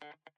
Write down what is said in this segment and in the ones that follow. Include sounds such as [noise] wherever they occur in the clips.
thank you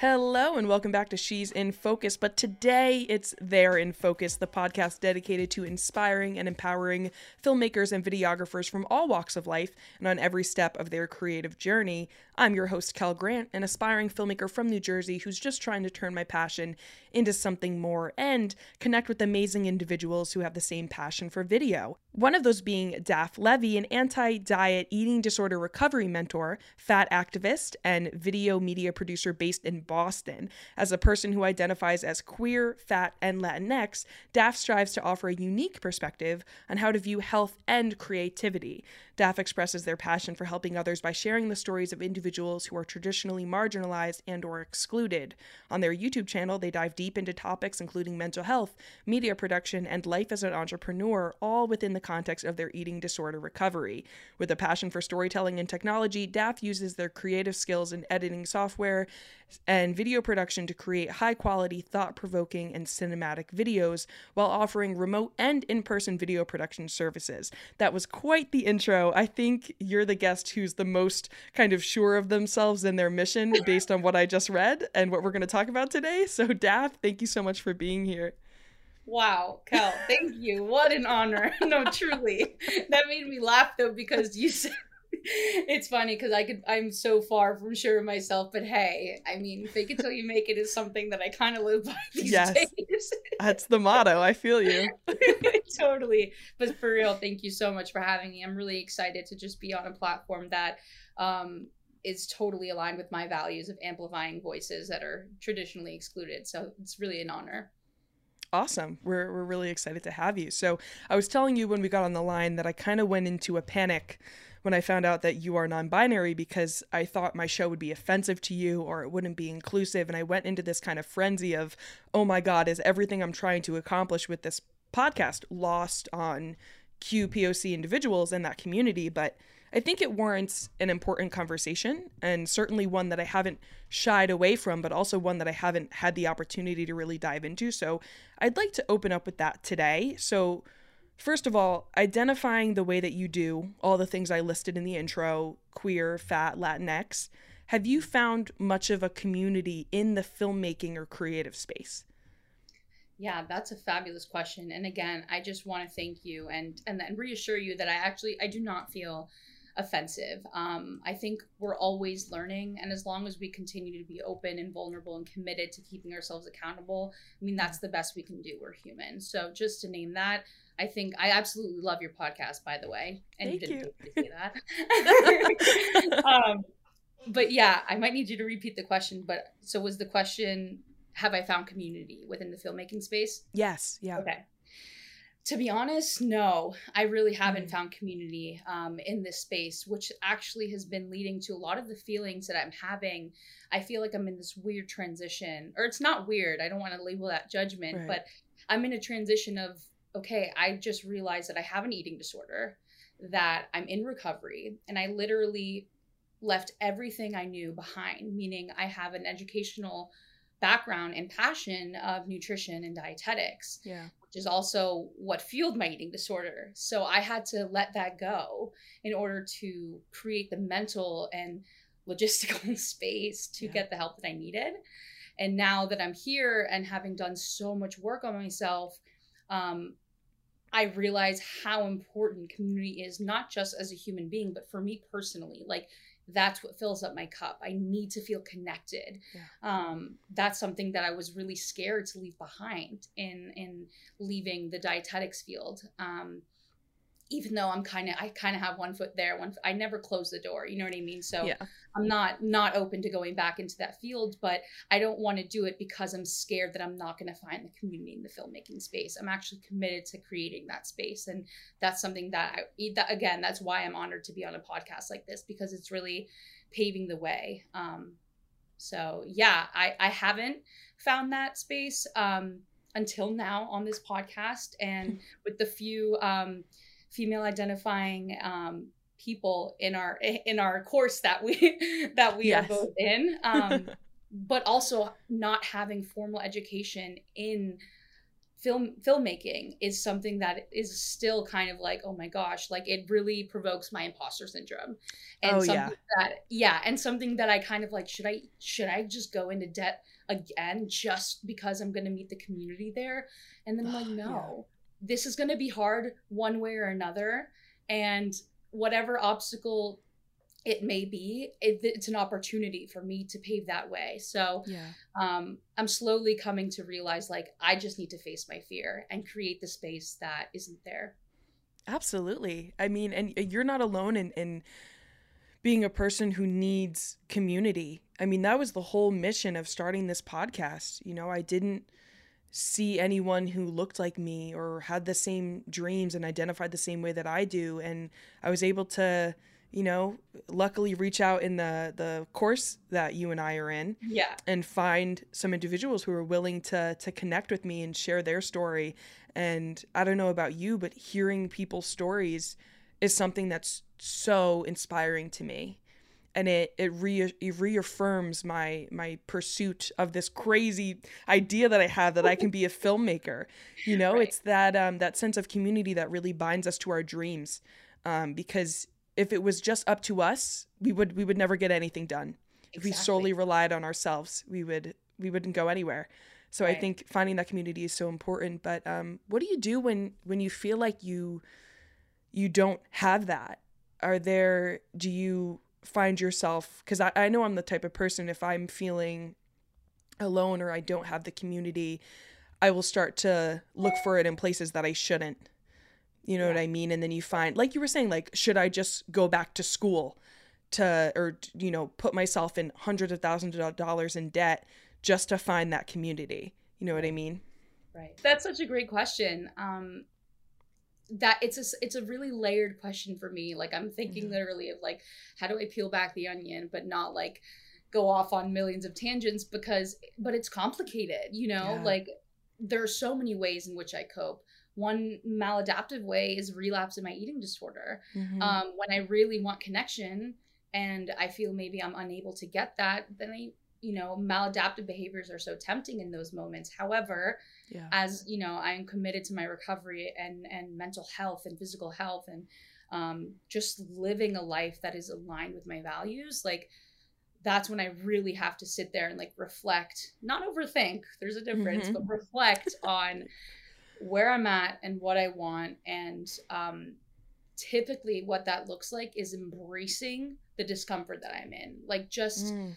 Hello and welcome back to She's in Focus. But today it's They're in Focus, the podcast dedicated to inspiring and empowering filmmakers and videographers from all walks of life and on every step of their creative journey. I'm your host, Kel Grant, an aspiring filmmaker from New Jersey who's just trying to turn my passion into something more and connect with amazing individuals who have the same passion for video. One of those being Daph Levy, an anti diet eating disorder recovery mentor, fat activist, and video media producer based in Boston. As a person who identifies as queer, fat, and Latinx, Daph strives to offer a unique perspective on how to view health and creativity. Daph expresses their passion for helping others by sharing the stories of individuals who are traditionally marginalized and or excluded. On their YouTube channel, they dive deep into topics including mental health, media production, and life as an entrepreneur, all within the context of their eating disorder recovery. With a passion for storytelling and technology, Daph uses their creative skills in editing software and video production to create high quality, thought provoking, and cinematic videos while offering remote and in person video production services. That was quite the intro. I think you're the guest who's the most kind of sure of themselves and their mission [laughs] based on what I just read and what we're going to talk about today. So, Daph, thank you so much for being here. Wow, Kel, thank you. What an honor. [laughs] no, truly. That made me laugh though because you said it's funny because I could I'm so far from sure of myself, but hey, I mean, fake it till you make it is something that I kind of live by [laughs] these yes, days. that's the motto. I feel you. [laughs] totally. But for real, thank you so much for having me. I'm really excited to just be on a platform that um is totally aligned with my values of amplifying voices that are traditionally excluded. So it's really an honor. Awesome. We're, we're really excited to have you. So, I was telling you when we got on the line that I kind of went into a panic when I found out that you are non binary because I thought my show would be offensive to you or it wouldn't be inclusive. And I went into this kind of frenzy of, oh my God, is everything I'm trying to accomplish with this podcast lost on QPOC individuals in that community? But I think it warrants an important conversation and certainly one that I haven't shied away from, but also one that I haven't had the opportunity to really dive into. So I'd like to open up with that today. So, First of all, identifying the way that you do all the things I listed in the intro queer, fat, Latinx have you found much of a community in the filmmaking or creative space? Yeah, that's a fabulous question. And again, I just want to thank you and and, and reassure you that I actually I do not feel offensive. Um, I think we're always learning, and as long as we continue to be open and vulnerable and committed to keeping ourselves accountable, I mean that's the best we can do. We're human. So just to name that, I think I absolutely love your podcast, by the way. And Thank you didn't you. say that. [laughs] um, but yeah, I might need you to repeat the question. But so was the question, have I found community within the filmmaking space? Yes. Yeah. Okay. To be honest, no, I really haven't mm found community um, in this space, which actually has been leading to a lot of the feelings that I'm having. I feel like I'm in this weird transition, or it's not weird. I don't want to label that judgment, right. but I'm in a transition of okay, I just realized that I have an eating disorder, that I'm in recovery, and I literally left everything I knew behind, meaning I have an educational background and passion of nutrition and dietetics. Yeah. Which is also what fueled my eating disorder. So I had to let that go in order to create the mental and logistical [laughs] space to yeah. get the help that I needed. And now that I'm here and having done so much work on myself, um, I realize how important community is, not just as a human being, but for me personally. Like, that's what fills up my cup. I need to feel connected. Yeah. Um, that's something that I was really scared to leave behind in in leaving the dietetics field. Um, even though I'm kind of I kind of have one foot there, one I never close the door. You know what I mean? So yeah. I'm not not open to going back into that field, but I don't want to do it because I'm scared that I'm not going to find the community in the filmmaking space. I'm actually committed to creating that space, and that's something that I that again that's why I'm honored to be on a podcast like this because it's really paving the way. Um, so yeah, I I haven't found that space um, until now on this podcast, and [laughs] with the few. Um, female identifying um, people in our in our course that we [laughs] that we yes. are both in um, [laughs] but also not having formal education in film filmmaking is something that is still kind of like oh my gosh like it really provokes my imposter syndrome and Oh, something yeah. that yeah and something that i kind of like should i should i just go into debt again just because i'm going to meet the community there and then i'm like [sighs] Yeah. This is going to be hard one way or another and whatever obstacle it may be it, it's an opportunity for me to pave that way so Yeah. um, I'm slowly coming to realize like I just need to face my fear and create the space that isn't there. Absolutely. I mean, and you're not alone in, in being a person who needs community. I mean, that was the whole mission of starting this podcast. You know, I didn't see anyone who looked like me or had the same dreams and identified the same way that I do. And I was able to, you know, luckily reach out in the, the course that you and I are in Yeah. and find some individuals who are willing to to connect with me and share their story and i don't know about you but hearing people's stories is something that's so inspiring to me and it it, re- it reaffirms my my pursuit of this crazy idea that i have that i can be a filmmaker. You know Right. it's that um that sense of community that really binds us to our dreams um because if it was just up to us we would we would never get anything done. If we solely relied on ourselves we would we wouldn't go anywhere. So i think finding that community is so important but um what do you do when when you feel like you you don't have that? Are there do you find yourself because I, I know i'm the type of person if i'm feeling alone or i don't have the community i will start to look for it in places that i shouldn't. You know what i mean? And then you find like you were saying like should i just go back to school to or you know put myself in hundreds of thousands of dollars in debt just to find that community? You know what i mean? Right. That's such a great question. Um that it's a it's a really layered question for me. Like I'm thinking Mhm. literally of like how do I peel back the onion but not like go off on millions of tangents because but it's complicated, you know? Yeah. Like there are so many ways in which I cope. One maladaptive way is relapse in my eating disorder. Mhm. um, when I really want connection and I feel maybe I'm unable to get that, then I, you know, maladaptive behaviors are so tempting in those moments. However, yeah as you know, I am committed to my recovery and and mental health and physical health and um, just living a life that is aligned with my values. Like that's when I really have to sit there and like reflect, not overthink. There's a difference, Mhm. but reflect on where I'm at and what I want. And um, typically, what that looks like is embracing the discomfort that I'm in, like just Mm.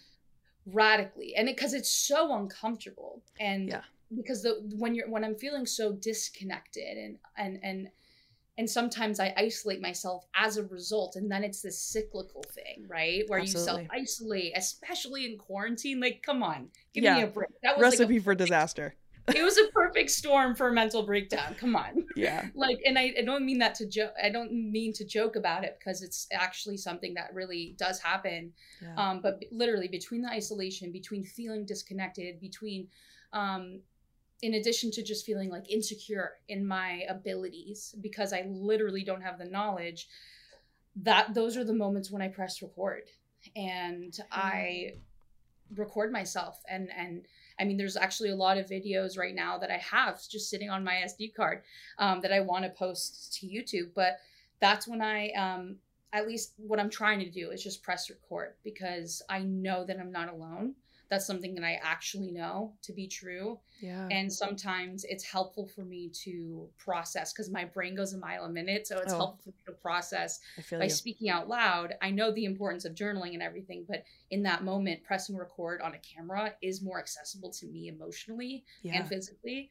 radically, and because it's so uncomfortable, and Yeah. Because the when you're when I'm feeling so disconnected and and and and sometimes I isolate myself as a result, and then it's this cyclical thing, right? Where Absolutely. you self isolate, especially in quarantine. Like, come on, give me a break. That was recipe like for disaster [laughs] it was a perfect storm for a mental breakdown. Come on [laughs] yeah [laughs] like and I, I don't mean that to joke i don't mean to joke about it because it's actually something that really does happen yeah um but literally between the isolation between feeling disconnected between um in addition to just feeling like insecure in my abilities because i literally don't have the knowledge that those are the moments when i press record and i record myself. And and i mean there's actually a lot of videos right now that i have just sitting on my sd card um, that i want to post to youtube but that's when i um, at least what i'm trying to do is just press record because i know that i'm not alone that's something that i actually know to be true. Yeah. And sometimes it's helpful for me to process because my brain goes a mile a minute so it's Oh. helpful for me to process by you. speaking out loud. I know the importance of journaling and everything but in that moment pressing record on a camera is more accessible to me emotionally yeah. and physically.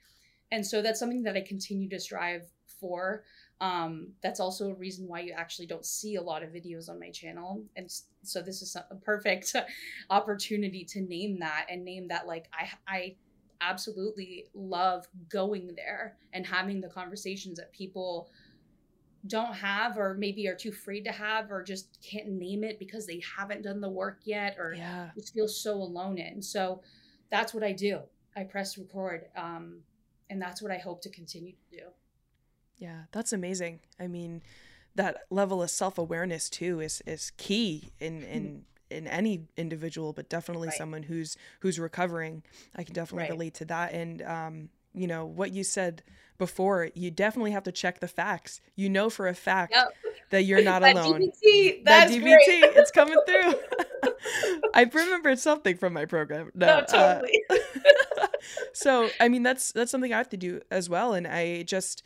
And so that's something that i continue to strive for um, that's also a reason why you actually don't see a lot of videos on my channel and so this is a perfect [laughs] opportunity to name that and name that like i i absolutely love going there and having the conversations that people don't have or maybe are too afraid to have or just can't name it because they haven't done the work yet or yeah just feel so alone in. So that's what I do. I press record. Um, and that's what I hope to continue to do. Yeah, that's amazing. I mean, that level of self-awareness too is is key in in in any individual, but definitely Right. someone who's who's recovering. I can definitely Right. relate to that and um you know, what you said before, you definitely have to check the facts. You know for a fact yep. that you're [laughs] not that alone. DBT, that DBT, great. it's coming through. [laughs] [laughs] I remembered something from my program. No, no totally. Uh, so, I mean, that's that's something I have to do as well. And I just,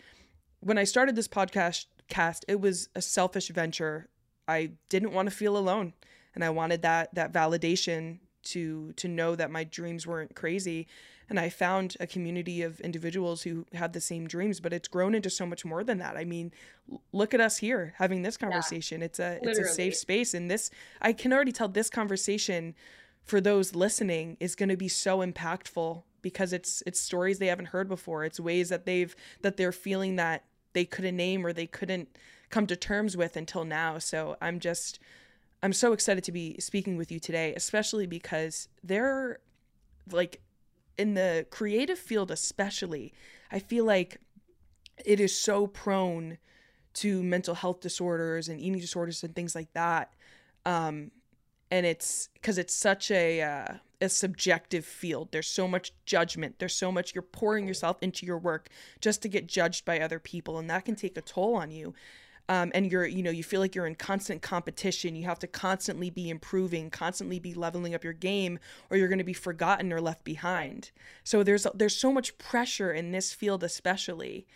when I started this podcast, cast, it was a selfish venture. I didn't want to feel alone, and I wanted that that validation to to know that my dreams weren't crazy and I found a community of individuals who had the same dreams, but it's grown into so much more than that. I mean, look at us here having this conversation. Yeah, it's a literally. it's a safe space and this I can already tell this conversation for those listening is going to be so impactful because it's it's stories they haven't heard before. It's ways that they've that they're feeling that they couldn't name or they couldn't come to terms with until now. So I'm just I'm so excited to be speaking with you today, especially because there like in the creative field especially i feel like it is so prone to mental health disorders and eating disorders and things like that um, and it's because it's such a uh, a subjective field. There's so much judgment. There's so much you're pouring yourself into your work just to get judged by other people and that can take a toll on you. Um, and you're you know you feel like you're in constant competition. You have to constantly be improving constantly be leveling up your game or you're going to be forgotten or left behind. So there's there's so much pressure in this field especially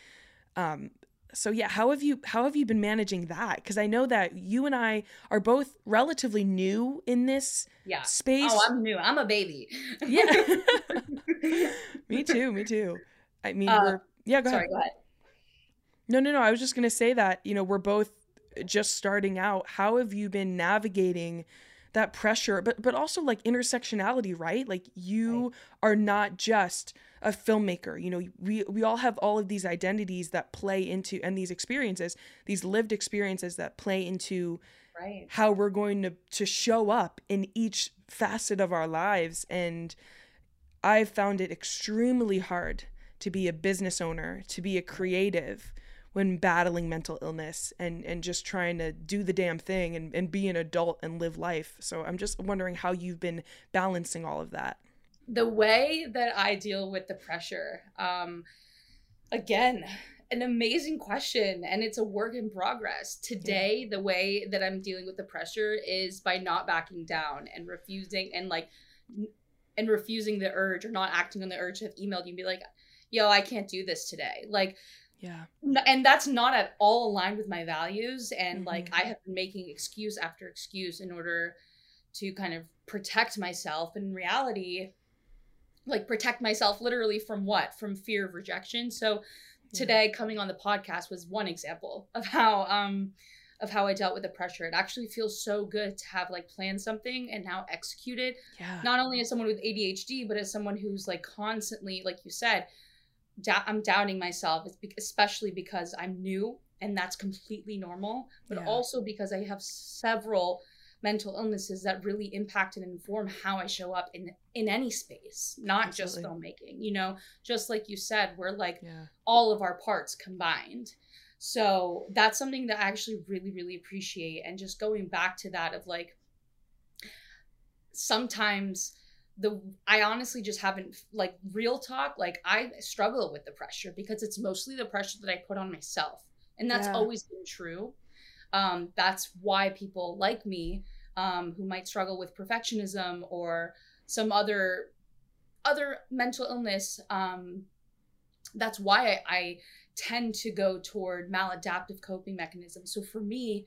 um, so yeah how have you how have you been managing that because i know that you and i are both relatively new in this yeah. space oh i'm new i'm a baby yeah [laughs] me too me too i mean uh, we're yeah go sorry, ahead go ahead no, no, no. I was just going to say that, you know, we're both just starting out. How have you been navigating that pressure, but but also like intersectionality, right? Like you right. are not just a filmmaker. You know, we we all have all of these identities that play into and these experiences, these lived experiences that play into right. how we're going to to show up in each facet of our lives and I've found it extremely hard to be a business owner, to be a creative, when battling mental illness and and just trying to do the damn thing and, and be an adult and live life so i'm just wondering how you've been balancing all of that the way that i deal with the pressure um again an amazing question and it's a work in progress today yeah. the way that i'm dealing with the pressure is by not backing down and refusing and like and refusing the urge or not acting on the urge to have emailed you and be like yo i can't do this today like yeah. And that's not at all aligned with my values. And mm-hmm. like I have been making excuse after excuse in order to kind of protect myself. In reality, like protect myself literally from what? From fear of rejection. So today coming on the podcast was one example of how um of how I dealt with the pressure. It actually feels so good to have like planned something and now execute it. Yeah. Not only as someone with ADHD, but as someone who's like constantly, like you said, I'm doubting myself, especially because I'm new and that's completely normal, but yeah. also because I have several mental illnesses that really impact and inform how I show up in in any space, not Absolutely. just filmmaking. You know, just like you said, we're like yeah. all of our parts combined. So that's something that I actually really, really appreciate. And just going back to that of like sometimes the I honestly just haven't like real talk like I struggle with the pressure because it's mostly the pressure that I put on myself and that's yeah. always been true um, that's why people like me um, who might struggle with perfectionism or some other other mental illness um, that's why I, I tend to go toward maladaptive coping mechanisms so for me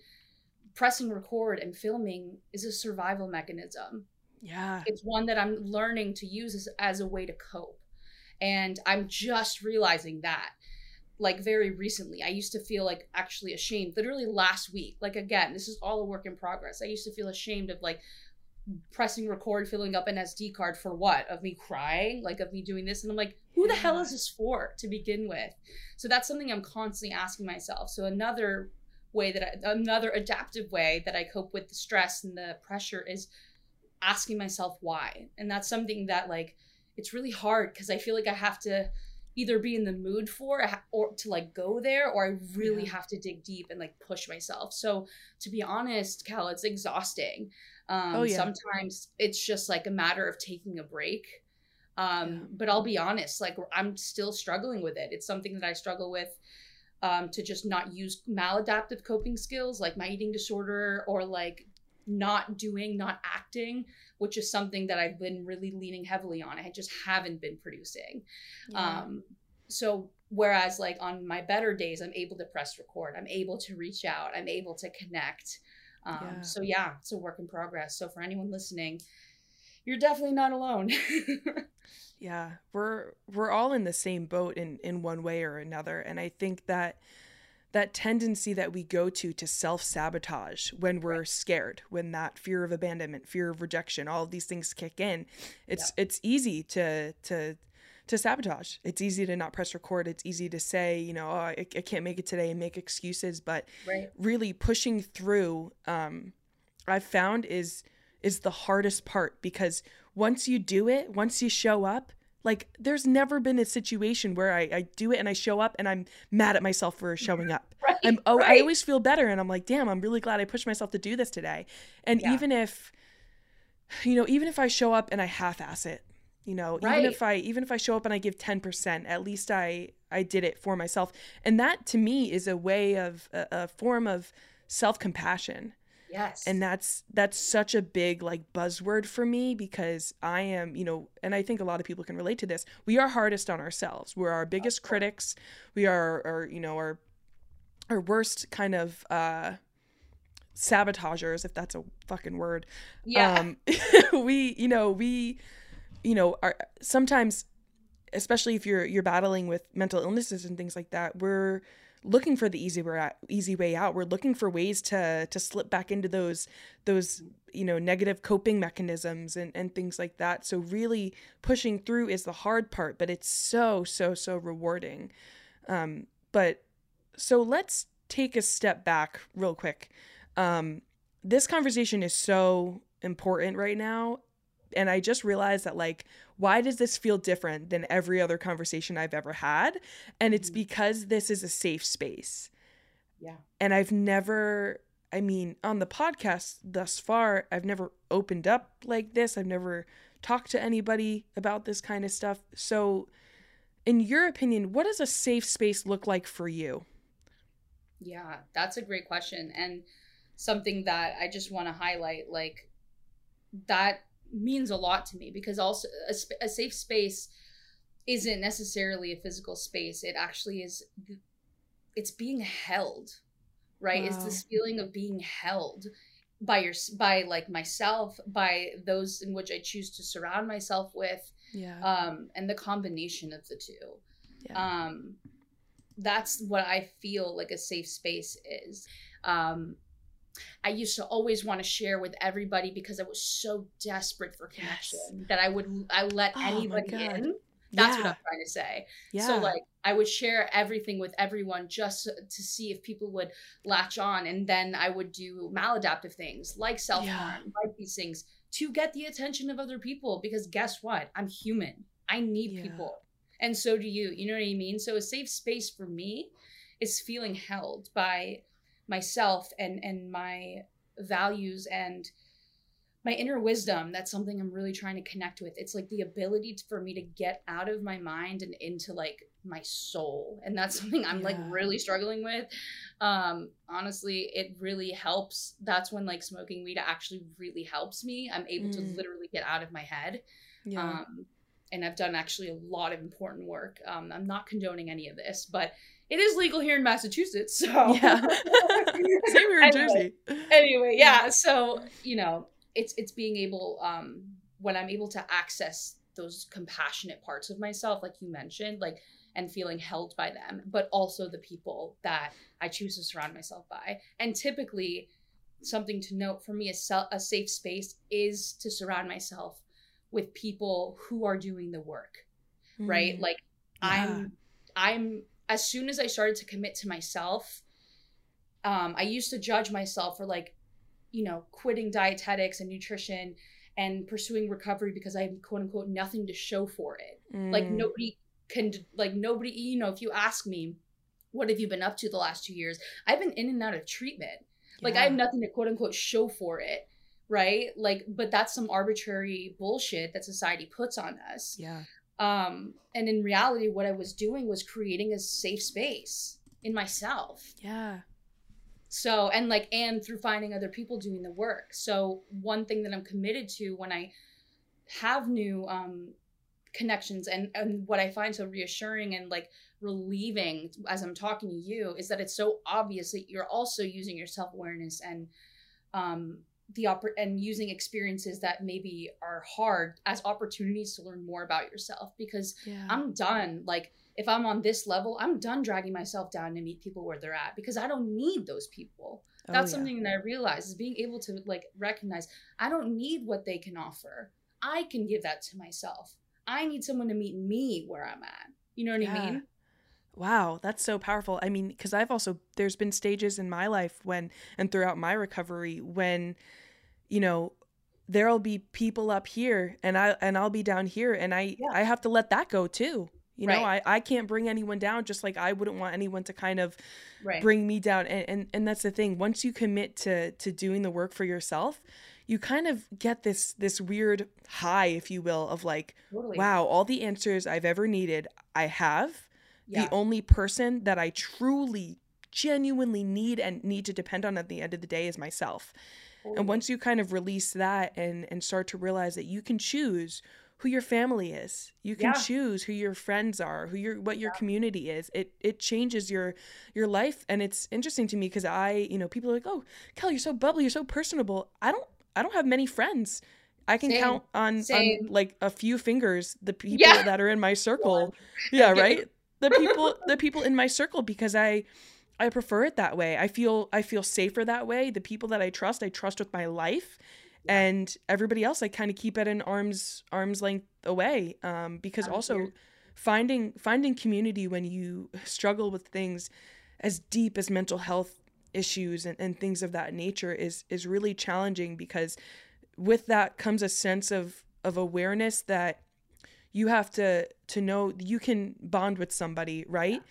pressing record and filming is a survival mechanism yeah. It's one that I'm learning to use as, as a way to cope. And I'm just realizing that like very recently. I used to feel like actually ashamed, literally last week. Like, again, this is all a work in progress. I used to feel ashamed of like pressing record, filling up an SD card for what? Of me crying, like of me doing this. And I'm like, who the hell is this for to begin with? So that's something I'm constantly asking myself. So another way that I, another adaptive way that I cope with the stress and the pressure is asking myself why. And that's something that like it's really hard because I feel like I have to either be in the mood for or to like go there or I really yeah. have to dig deep and like push myself. So to be honest, Kel, it's exhausting. Um, oh, yeah. sometimes it's just like a matter of taking a break. Um, Yeah. But I'll be honest, like I'm still struggling with it. It's something that I struggle with um, to just not use maladaptive coping skills like my eating disorder or like not doing, not acting, which is something that I've been really leaning heavily on. I just haven't been producing. Yeah. Um, so whereas like on my better days, I'm able to press record, I'm able to reach out, I'm able to connect. Um, Yeah. So yeah, it's a work in progress. So for anyone listening, you're definitely not alone. [laughs] Yeah, we're we're all in the same boat in in one way or another, and I think that that tendency that we go to to self-sabotage when we're scared, when that fear of abandonment, fear of rejection, all of these things kick in, it's it's easy to to to sabotage. It's easy to not press record. It's easy to say, you know, oh, I, I can't make it today and make excuses, but right. really pushing through um i've found is is the hardest part because once you do it once you show up like there's never been a situation where I, I do it and i show up and i'm mad at myself for showing up. [laughs] Right. i'm oh i always feel better and i'm like damn i'm really glad i pushed myself to do this today. And Yeah. even if you know even if i show up and i half-ass it you know even if i even if i show up and i give 10% at least i i did it for myself. And that to me is a way of a, a form of self-compassion Yes. and that's that's such a big like buzzword for me because i am you know and i think a lot of people can relate to this. We are hardest on ourselves. We're our biggest critics. We are our you know our our worst kind of uh sabotagers if that's a fucking word. Yeah. um [laughs] we you know we you know are sometimes especially if you're you're battling with mental illnesses and things like that we're looking for the easy way out, easy way out. We're looking for ways to to slip back into those those you know negative coping mechanisms and and things like that. So really pushing through is the hard part but it's so so so rewarding. Um but so let's take a step back real quick. Um this conversation is so important right now and i just realized that like why does this feel different than every other conversation i've ever had? And it's Mhm. because this is a safe space. Yeah. and i've never i mean on the podcast thus far i've never opened up like this. I've never talked to anybody about this kind of stuff. So in your opinion what does a safe space look like for you? Yeah, that's a great question and something that I just want to highlight like that means a lot to me because also a, a safe space isn't necessarily a physical space. It actually is it's being held, right? It's this feeling of being held by your by like myself, by those in which I choose to surround myself with yeah. um and the combination of the two. Yeah. Um that's what i feel like a safe space is. Um i used to always want to share with everybody because i was so desperate for connection that i would i let Oh anybody in that's yeah what i'm trying to say yeah so like I would share everything with everyone just to see if people would latch on and then I would do maladaptive things like self-harm, like these things to get the attention of other people because guess what? I'm human. I need Yeah. people. And so do you. You know what I mean? So a safe space for me is feeling held by myself and and my values and my inner wisdom that's something i'm really trying to connect with. It's like the ability to, for me to get out of my mind and into like my soul. And that's [laughs] something i'm like really struggling with. Um honestly it really helps. That's when like smoking weed actually really helps me. I'm able to Mm. literally get out of my head. Yeah. Um, and I've done actually a lot of important work. Um, I'm not condoning any of this, but it is legal here in Massachusetts. So Yeah. [laughs] Same here in Anyway. Jersey. anyway, yeah. So you know, it's it's being able um, when I'm able to access those compassionate parts of myself, like you mentioned, like and feeling held by them, but also the people that I choose to surround myself by. And typically, something to note for me, a, sel- a safe space is to surround myself with people who are doing the work right Mm, like yeah. i'm i'm as soon as i started to commit to myself um i used to judge myself for like you know quitting dietetics and nutrition and pursuing recovery because i have quote unquote nothing to show for it. Like Mm, nobody can like nobody you know if you ask me what have you been up to the last two years? I've been in and out of treatment. Like i have nothing to quote unquote show for it right? Like but that's some arbitrary bullshit that society puts on us. Yeah. Um and in reality what i was doing was creating a safe space in myself Yeah. so and like and through finding other people doing the work so one thing that i'm committed to when i have new um connections and and what i find so reassuring and like relieving as i'm talking to you is that it's so obvious that you're also using your self-awareness and um the oppor- and using experiences that maybe are hard as opportunities to learn more about yourself because Yeah. I'm done. Like if I'm on this level, I'm done dragging myself down to meet people where they're at because I don't need those people. Oh, That's yeah. something that I realize is being able to like recognize I don't need what they can offer. I can give that to myself. I need someone to meet me where I'm at. You know what I mean? Wow, that's so powerful. I mean, because I've also, there's been stages in my life when, and throughout my recovery, when, you know, there'll be people up here and I, and I'll be down here and I, Yeah. I have to let that go too. You know, Right. I, I can't bring anyone down just like I wouldn't want anyone to kind of Right. bring me down. And, and, and that's the thing. Once you commit to, to doing the work for yourself, you kind of get this, this weird high, if you will, of like, totally. wow, all the answers I've ever needed, I have Yeah. the only person that I truly, genuinely need and need to depend on at the end of the day is myself. And once you kind of release that and and start to realize that you can choose who your family is, you can Yeah. choose who your friends are, who your what your community is. It it changes your your life, and it's interesting to me because I, you know, people are like, "Oh, Kelly, you're so bubbly, you're so personable." I don't I don't have many friends. I can Same. count on, on like a few fingers the [laughs] people Yeah. that are in my circle. Yeah, right. The people the people in my circle because I I prefer it that way. I feel I feel safer that way. The people that I trust, I trust with my life, and everybody else, I kind of keep at an arm's arm's length away. Um, because I'm also here. finding finding community when you struggle with things as deep as mental health issues and, and things of that nature is is really challenging because with that comes a sense of of awareness that you have to to know you can bond with somebody right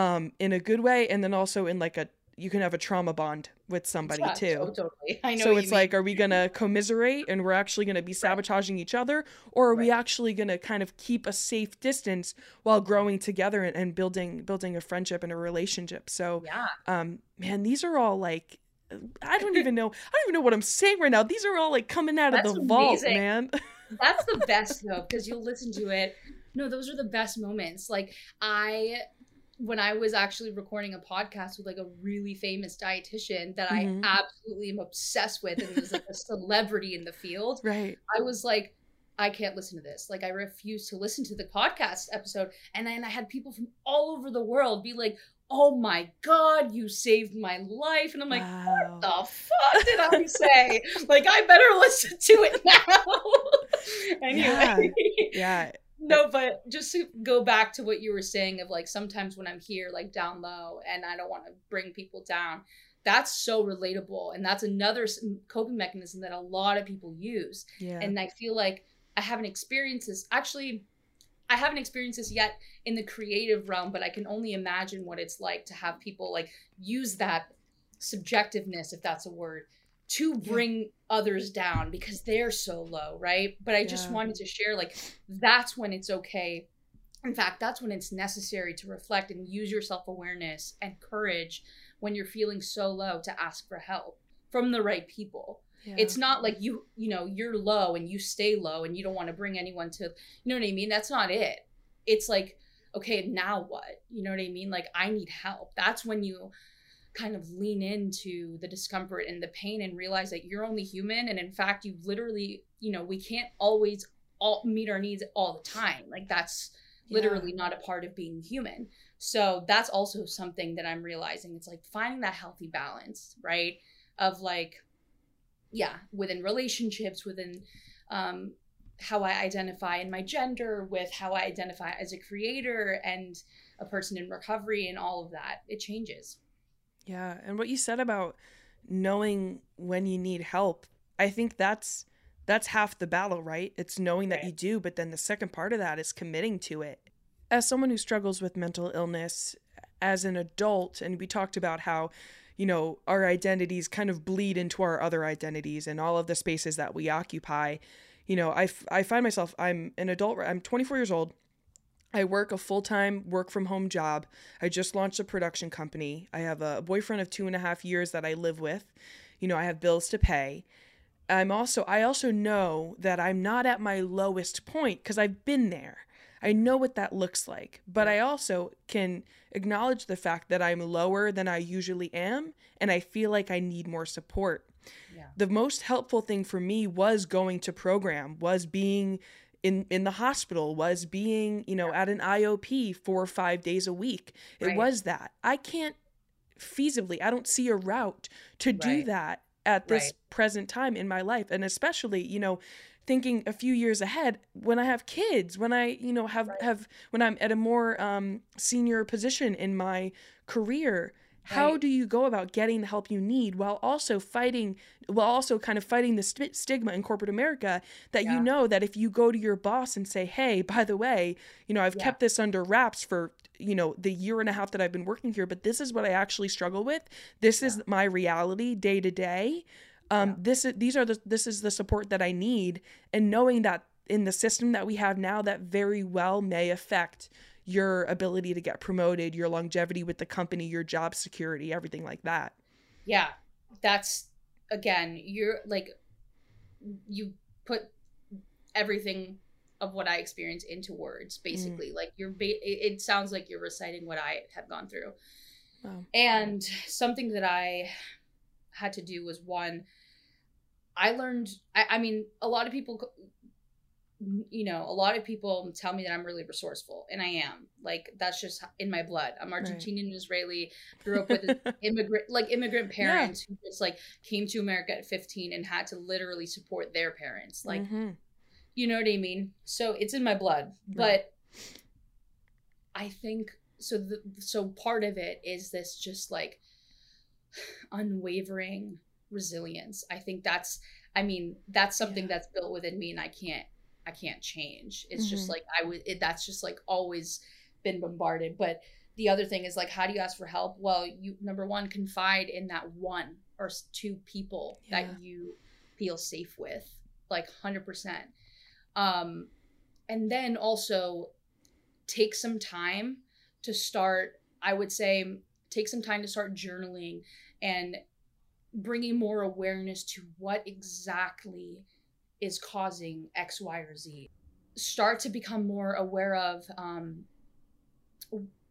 um in a good way and then also in like a you can have a trauma bond with somebody Yeah, too to- totally. [laughs] I know. so it's mean. like are we gonna [laughs] commiserate and we're actually gonna be sabotaging each other or are we actually gonna kind of keep a safe distance while growing together and, and building building a friendship and a relationship so yeah. um man these are all like i don't [laughs] even know i don't even know what i'm saying right now these are all like coming out of That's the vault man That's the best though, because you'll listen to it. No, those are the best moments. Like I when I was actually recording a podcast with like a really famous dietitian that Mhm. I absolutely am obsessed with and was like a celebrity in the field, [laughs] right I was like, I can't listen to this. Like I refuse to listen to the podcast episode. And then I had people from all over the world be like, Oh my god, you saved my life. And I'm like, wow. the fuck did I say? [laughs] like, I better listen to it now. [laughs] anyway. yeah No, but just to go back to what you were saying of like sometimes when I'm here, like down low, and I don't want to bring people down, that's so relatable. And that's another coping mechanism that a lot of people use. yeah And I feel like I haven't experienced this. Actually, I haven't experienced this yet in the creative realm, but I can only imagine what it's like to have people like use that subjectiveness, if that's a word, to Yeah. bring others down because they're so low, right? But I just Yeah. wanted to share like that's when it's okay. In fact, that's when it's necessary to reflect and use your self awareness and courage when you're feeling so low to ask for help from the right people yeah. it's not like you you know you're low and you stay low and you don't want to bring anyone to you know what i mean that's not it it's like okay now what you know what i mean like i need help that's when you kind of lean into the discomfort and the pain and realize that you're only human and in fact you literally you know we can't always all meet our needs all the time. Like that's Yeah. literally not a part of being human. So that's also something that i'm realizing. It's like finding that healthy balance right of like yeah within relationships within um how i identify in my gender with how i identify as a creator and a person in recovery and all of that it changes Yeah, and what you said about knowing when you need help, I think that's that's half the battle, right? It's knowing that you do, but then the second part of that is committing to it. As someone who struggles with mental illness as an adult and we talked about how you know, our identities kind of bleed into our other identities and all of the spaces that we occupy. You know, I, f- I find myself, I'm an adult, I'm 24 years old. I work a full time work from home job. I just launched a production company. I have a boyfriend of two and a half years that I live with. You know, I have bills to pay. I'm also, I also know that I'm not at my lowest point because I've been there. I know what that looks like, but I also can acknowledge the fact that I'm lower than I usually am and I feel like I need more support. Yeah. The most helpful thing for me was going to program, was being in in the hospital, was being, you know, at an IOP 4 or 5 days a week. It Right. was that. I can't feasibly, I don't see a route to do that at this Right. present time in my life and especially, you know, thinking a few years ahead when I have kids, when I, you know, have Right. have when I'm at a more um, senior position in my career. How Right. do you go about getting the help you need while also fighting, while also kind of fighting the st- stigma in corporate America that Yeah. you know that if you go to your boss and say, "Hey, [laughs] by the way, you know, I've Yeah. kept this under wraps for you know the year and a half that I've been working here, but this is what I actually struggle with. This is my reality day to day. Um, Yeah. this is these are the this is the support that I need, and knowing that in the system that we have now, that very well may affect your ability to get promoted, your longevity with the company, your job security, everything like that. yeah that's again you're like you put everything of what i experience into words mm-hmm. basically like you're ba- it, it sounds like you're reciting what i have gone through Wow. and something that i had to do was one i learned i, I mean a lot of people you know a lot of people tell me that i'm really resourceful and i am. Like that's just in my blood. I'm argentinian israeli grew up with [laughs] immigrant like immigrant parents who just like came to america at 15 and had to literally support their parents like Mhm. you know what i mean? So it's in my blood. Right. but i think so the, so part of it is this just like [sighs] unwavering resilience. I think that's i mean that's something Yeah. that's built within me and i can't i can't change it's just Mhm. like i would that's just like always been bombarded but the other thing is like how do you ask for help well you number one confide in that one or two people Yeah. that you feel safe with like 100% um and then also take some time to start i would say take some time to start journaling and bringing more awareness to what exactly is causing x y or z. Start to become more aware of um,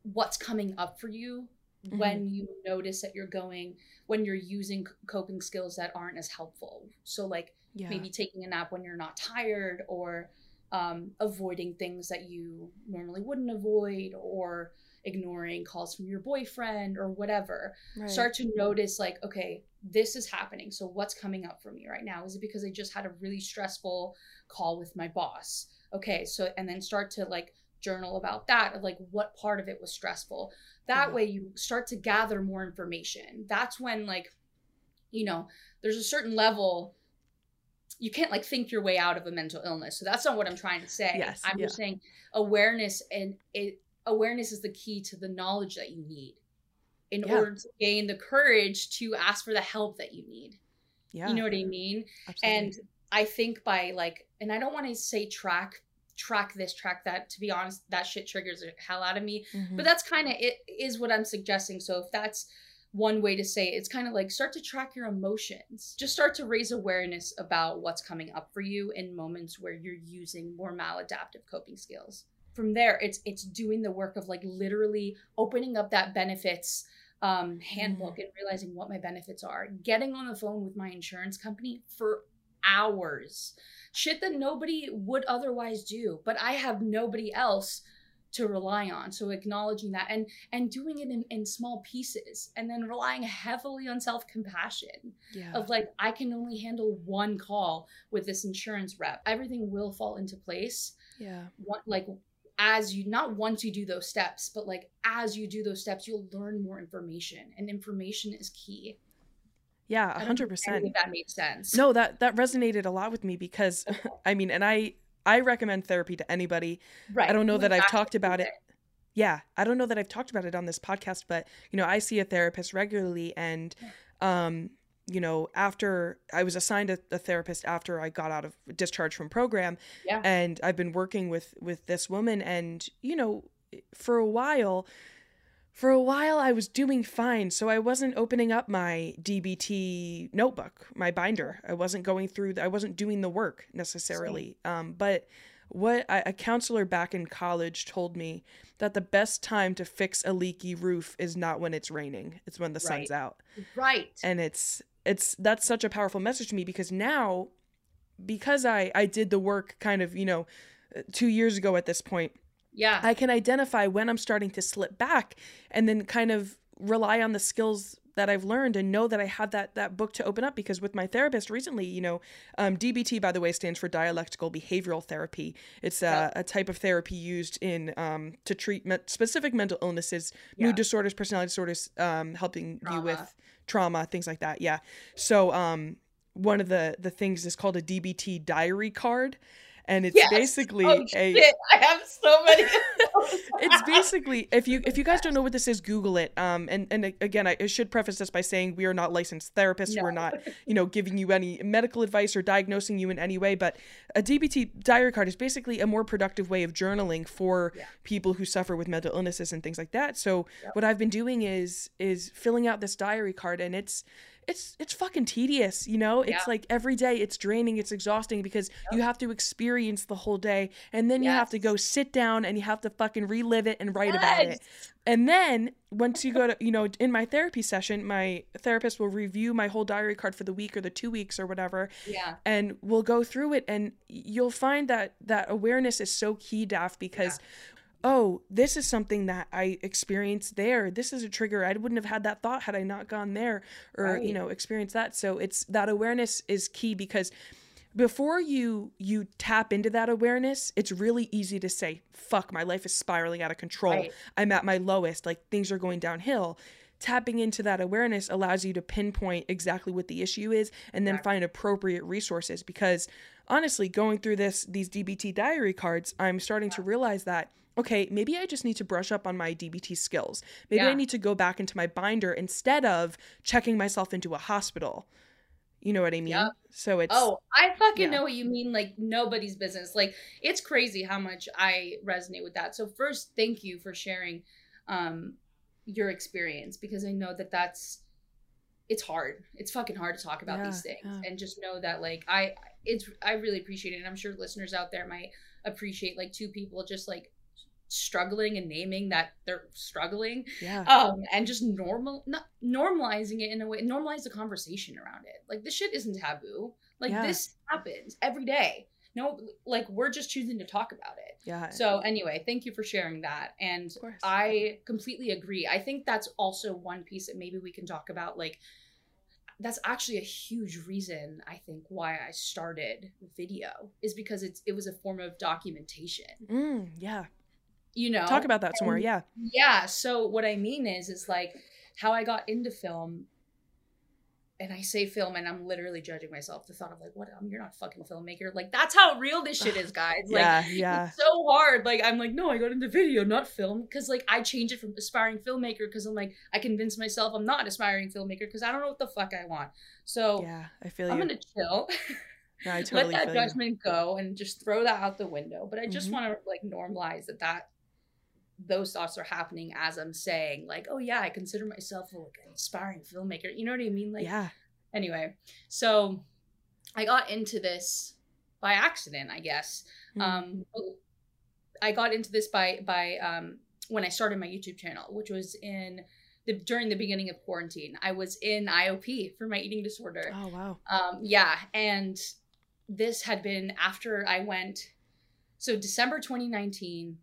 what's coming up for you when you notice that you're going when you're using coping skills that aren't as helpful. So like Yeah. maybe taking a nap when you're not tired or um, avoiding things that you normally wouldn't avoid or ignoring calls from your boyfriend or whatever Right. start to notice like okay this is happening. So what's coming up for me right now? Is it because i just had a really stressful call with my boss? Okay so and then start to like journal about that of like what part of it was stressful. That Mhm. way you start to gather more information. That's when like you know there's a certain level you can't like think your way out of a mental illness. So that's not what i'm trying to say. Yes, i'm yeah. just saying awareness and it awareness is the key to the knowledge that you need in Yeah. order to gain the courage to ask for the help that you need yeah. you know what i mean absolutely. and i think by like and i don't want to say track track this track that to be honest that shit triggers the hell out of me Mhm. but that's kind of it is what i'm suggesting so if that's one way to say it, it's kind of like start to track your emotions just start to raise awareness about what's coming up for you in moments where you're using more maladaptive coping skills from there it's it's doing the work of like literally opening up that benefits um, handbook and realizing what my benefits are. Getting on the phone with my insurance company for hours. Shit that nobody would otherwise do but i have nobody else to rely on. So acknowledging that and and doing it in, in small pieces and then relying heavily on self-compassion yeah. of like i can only handle one call with this insurance rep. Everything will fall into place yeah. one, like as you not once you do those steps but like as you do those steps you'll learn more information and information is key Yeah, I a hundred percent. that made sense No, that that resonated a lot with me because [laughs] I mean, and I I recommend therapy to anybody. right I don't know You that I've talked about it. yeah, I don't know that I've talked about it on this podcast, but you know, I see a therapist regularly and um you know, after I was assigned a, a, therapist after I got out of discharge from program, yeah. and I've been working with with this woman, and you know, for a while, for a while I was doing fine, so I wasn't opening up my DBT notebook, my binder. I wasn't going through, I wasn't doing the work necessarily. Um, but what I, a counselor back in college told me that the best time to fix a leaky roof is not when it's raining; it's when the Right. sun's out Right. and it's it's that's such a powerful message to me because now because i i did the work kind of you know uh, two years ago at this point yeah. i can identify when i'm starting to slip back and then kind of rely on the skills that i've learned and know that i have that that book to open up because with my therapist recently you know um, dbt by the way stands for dialectical behavioral therapy it's a, Yep. a type of therapy used in um, to treat me- specific mental illnesses Yeah. mood disorders personality disorders um, helping you with trauma things like that yeah so um one of the the things is called a dbt diary card and it's Yes. basically oh, a shit. I have so many. [laughs] it's basically if you if you guys don't know what this is google it um and and again i should preface this by saying we are not licensed therapists we're not [laughs] you know giving you any medical advice or diagnosing you in any way but a dbt diary card is basically a more productive way of journaling for Yeah. people who suffer with mental illnesses and things like that so what i've been doing is is filling out this diary card and it's it's it's fucking tedious you know it's Yeah. like every day it's draining it's exhausting because you have to experience the whole day and then you have to go sit down and you have to fucking relive it and write about it and then once you go to, [laughs] you know, in my therapy session, my therapist will review my whole diary card for the week or the two weeks or whatever, Yeah. and we'll go through it. And you'll find that that awareness is so key, Daph, because, oh, this is something that I experienced there. This is a trigger. I wouldn't have had that thought had I not gone there or, you know, experienced that. So it's that awareness is key because before you you tap into that awareness it's really easy to say fuck my life is spiraling out of control Right. i'm at my lowest like things are going downhill tapping into that awareness allows you to pinpoint exactly what the issue is and then find appropriate resources because honestly going through this these dbt diary cards i'm starting to realize that okay maybe i just need to brush up on my dbt skills maybe i need to go back into my binder instead of checking myself into a hospital you know what i mean Yep. so it's Oh, I fucking Yeah. know what you mean. Like nobody's business. Like it's crazy how much I resonate with that. So first, thank you for sharing um, your experience because I know that that's it's hard. It's fucking hard to talk about these things yeah. and just know that like I it's I really appreciate it. And I'm sure listeners out there might appreciate like two people just like struggling and naming that they're struggling yeah. um and just normal not normalizing it in a way normalize the conversation around it. Like this shit isn't taboo. Like Yeah. this happens every day. No like we're just choosing to talk about it. Yeah. So anyway thank you for sharing that. And i completely agree. I think that's also one piece that maybe we can talk about like that's actually a huge reason i think why i started video is because it's it was a form of documentation. Mm, yeah you know talk about that somewhere and- yeah. yeah so what i mean is is like how i got into film and i say film and i'm literally judging myself the thought of like what um, you're not a fucking filmmaker? Like that's how real this shit is guys. [sighs] Like yeah yeah. it's so hard. Like i'm like no i got into video not film. Because like i change it from aspiring filmmaker because i'm like i convince myself i'm not aspiring filmmaker because i don't know what the fuck i want. So yeah i feel i'm you. gonna chill. [laughs] No, I totally let that feel you. judgment go and just throw that out the window. But i just Mhm. want to like normalize that that those thoughts are happening as i'm saying like oh yeah i consider myself like an inspiring filmmaker you know what i mean? Like yeah. anyway so i got into this by accident i guess. Mm. um i got into this by by um when i started my youtube channel which was in the during the beginning of quarantine. I was in iop for my eating disorder. Oh wow. Um, yeah, and this had been after I went. So December 2019,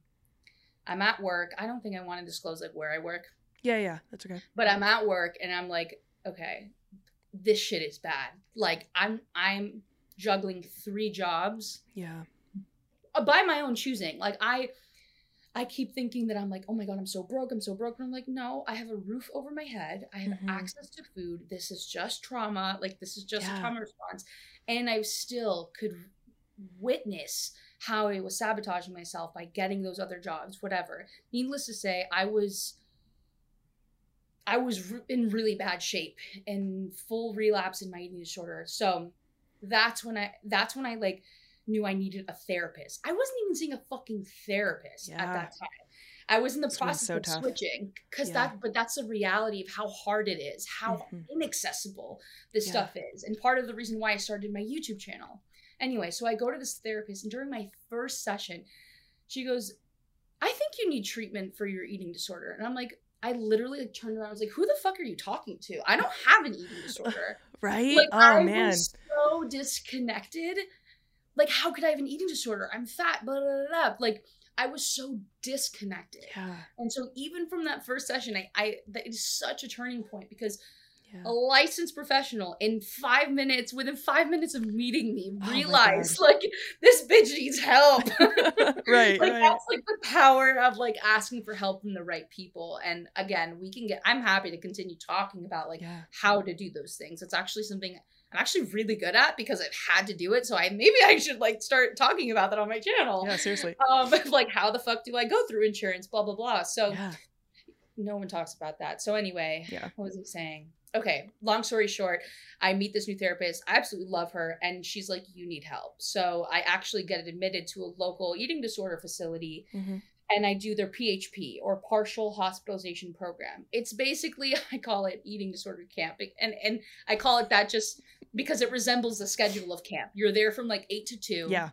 I'm at work. I don't think I want to disclose like where I work, yeah yeah that's okay but I'm at work and I'm like, okay, this shit is bad. Like I'm I'm juggling three jobs yeah uh, by my own choosing. Like I I keep thinking that I'm like, oh my god, I'm so broke, I'm so broke. And I'm like, no, I have a roof over my head. I have Mhm. access to food. This is just trauma. Like this is just Yeah. a trauma response. And I still could witness how I was sabotaging myself by getting those other jobs, whatever. Needless to say, I was I was in really bad shape and full relapse in my eating disorder. So that's when I that's when I like knew I needed a therapist. I wasn't even seeing a fucking therapist Yeah. at that time. I was in the process so of tough. switching because Yeah. that but that's the reality of how hard it is, how Mhm. inaccessible this Yeah. stuff is. And part of the reason why I started my YouTube channel. Anyway, so I go to this therapist and during my first session, she goes, I think you need treatment for your eating disorder. And I'm like, I literally like turned around. I was like, "Who the fuck are you talking to? I don't have an eating [laughs] disorder. Right? like, oh I man. was so disconnected. Like, how could I have an eating disorder? I'm fat. Blah blah blah. blah. Like, I was so disconnected. Yeah. And so, even from that first session, I, I that is such a turning point because Yeah. a licensed professional in five minutes, within five minutes of meeting me, Oh realized like this bitch needs help. [laughs] [laughs] right, like right. that's like the power of like asking for help from the right people and again we can get i'm happy to continue talking about like yeah. how to do those things it's actually something i'm actually really good at because i've had to do it so i maybe i should like start talking about that on my channel Yeah, seriously. um [laughs] like how the fuck do i go through insurance blah blah blah so Yeah. no one talks about that so anyway Yeah. what was it saying okay long story short i meet this new therapist i absolutely love her and she's like you need help so i actually get admitted to a local eating disorder facility Mhm. and I do their PHP or partial hospitalization program. It's basically [laughs] I call it eating disorder camp, and and I call it that just because it resembles the schedule of camp. You're there from like eight to two. Yeah.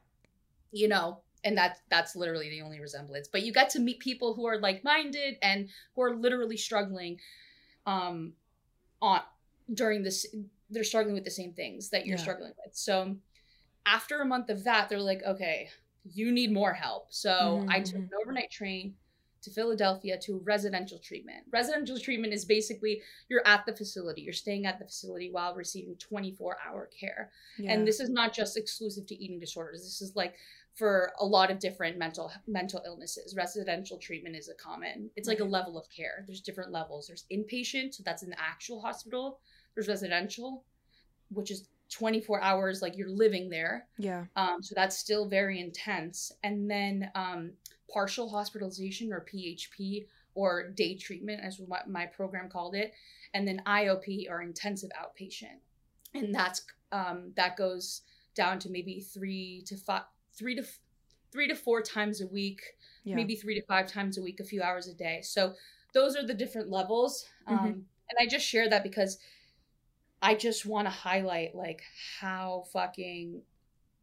you know, and that's that's literally the only resemblance. But you get to meet people who are like minded and who are literally struggling, um, on during this. They're struggling with the same things that you're Yeah. struggling with. So after a month of that, they're like, okay, you need more help. So I took Mhm. an overnight train to Philadelphia to residential treatment. Residential treatment is basically you're at the facility, you're staying at the facility while receiving 24 hour care. yeah. And this is not just exclusive to eating disorders. This is like for a lot of different mental mental illnesses. Residential treatment is a common. It's like a level of care. There's different levels. There's inpatient, so that's in the actual hospital. There's residential, which is 24 hours like you're living there. yeah. Um, so that's still very intense. And then um, partial hospitalization or PHP or day treatment, as what my program called it, and then IOP or intensive outpatient, and that's um, that goes down to maybe three to five, three to three to four times a week, Yeah. maybe three to five times a week, a few hours a day. So those are the different levels. Um, Mhm. and I just share that because I just want to highlight like how fucking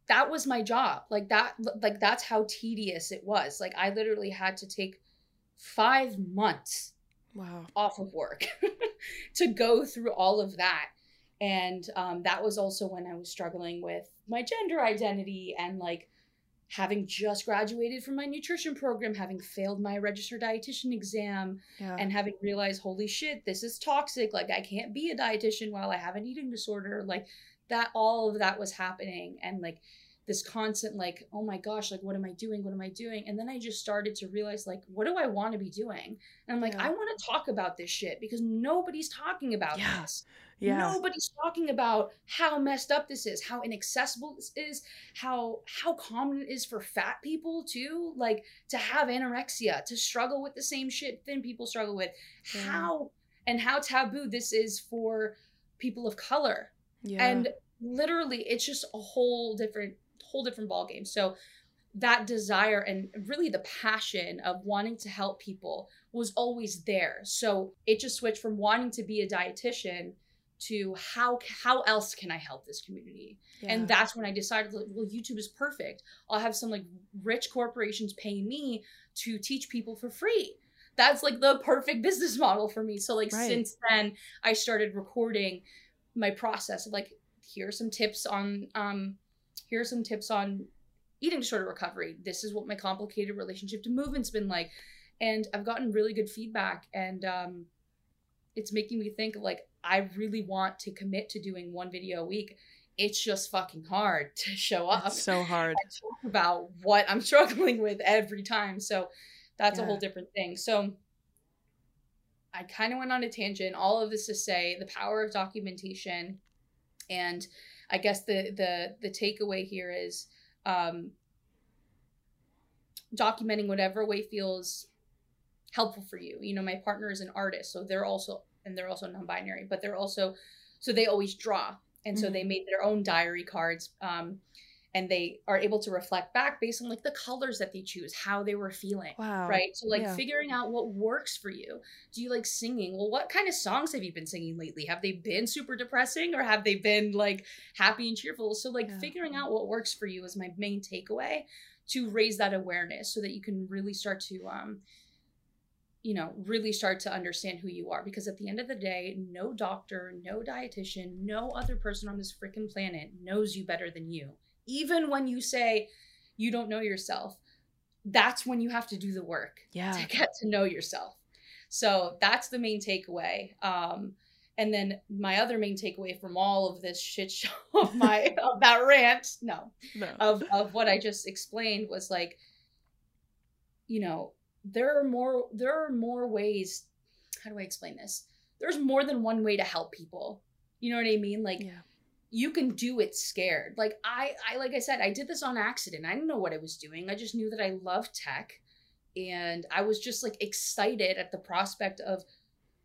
that was my job. Like that like that's how tedious it was. Like I literally had to take 5 months Wow. off of work [laughs] to go through all of that. And um, that was also when I was struggling with my gender identity and like having just graduated from my nutrition program, having failed my registered dietitian exam, Yeah. and having realized, holy shit, this is toxic. Like, I can't be a dietitian while I have an eating disorder. Like, that all of that was happening. And like, this constant, like, oh my gosh, like, what am I doing? What am I doing? And then I just started to realize, like, what do I want to be doing? And I'm like, Yeah. I want to talk about this shit because nobody's talking about Yeah. this. yeah. Nobody's talking about how messed up this is, how inaccessible this is, how how common it is for fat people too, like to have anorexia, to struggle with the same shit thin people struggle with. Yeah. How and how taboo this is for people of color. yeah. And literally it's just a whole different whole different ball game. So that desire and really the passion of wanting to help people was always there. So it just switched from wanting to be a dietitian to how how else can I help this community? yeah. And that's when I decided, like, well, YouTube is perfect. I'll have some like rich corporations pay me to teach people for free. That's like the perfect business [laughs] model for me. So like Right. since then, I started recording my process of like, here are some tips on um, here are some tips on eating disorder recovery. This is what my complicated relationship to movement's been like, and I've gotten really good feedback, and um, it's making me think like I really want to commit to doing one video a week. It's just fucking hard [laughs] to show up it's so hard. and talk about what I'm [laughs] struggling with every time. So that's a whole different thing. So I kind of went on a tangent. All of this to say the power of documentation, and I guess the the the takeaway here is um, documenting whatever way feels helpful for you. You know, my partner is an artist, so they're also and they're also non-binary, but they're also so they always draw. And so mm-hmm. they made their own diary cards. Um, and they are able to reflect back based on like the colors that they choose, how they were feeling. Wow. Right. So like yeah. figuring out what works for you. Do you like singing? Well, what kind of songs have you been singing lately? Have they been super depressing or have they been like happy and cheerful? So like yeah. figuring out what works for you is my main takeaway to raise that awareness so that you can really start to um you know, really start to understand who you are. Because at the end of the day, no doctor, no dietitian, no other person on this freaking planet knows you better than you. Even when you say you don't know yourself, that's when you have to do the work yeah. to get to know yourself. So that's the main takeaway. Um, and then my other main takeaway from all of this shit show [laughs] of my [laughs] of that rant, no, no, of of what I just explained was like, you know, there are more there are more ways how do i explain this there's more than one way to help people you know what i mean like yeah. You can do it scared. Like i i like i said i did this on accident. I didn't know what i was doing. I just knew that i love tech and i was just like excited at the prospect of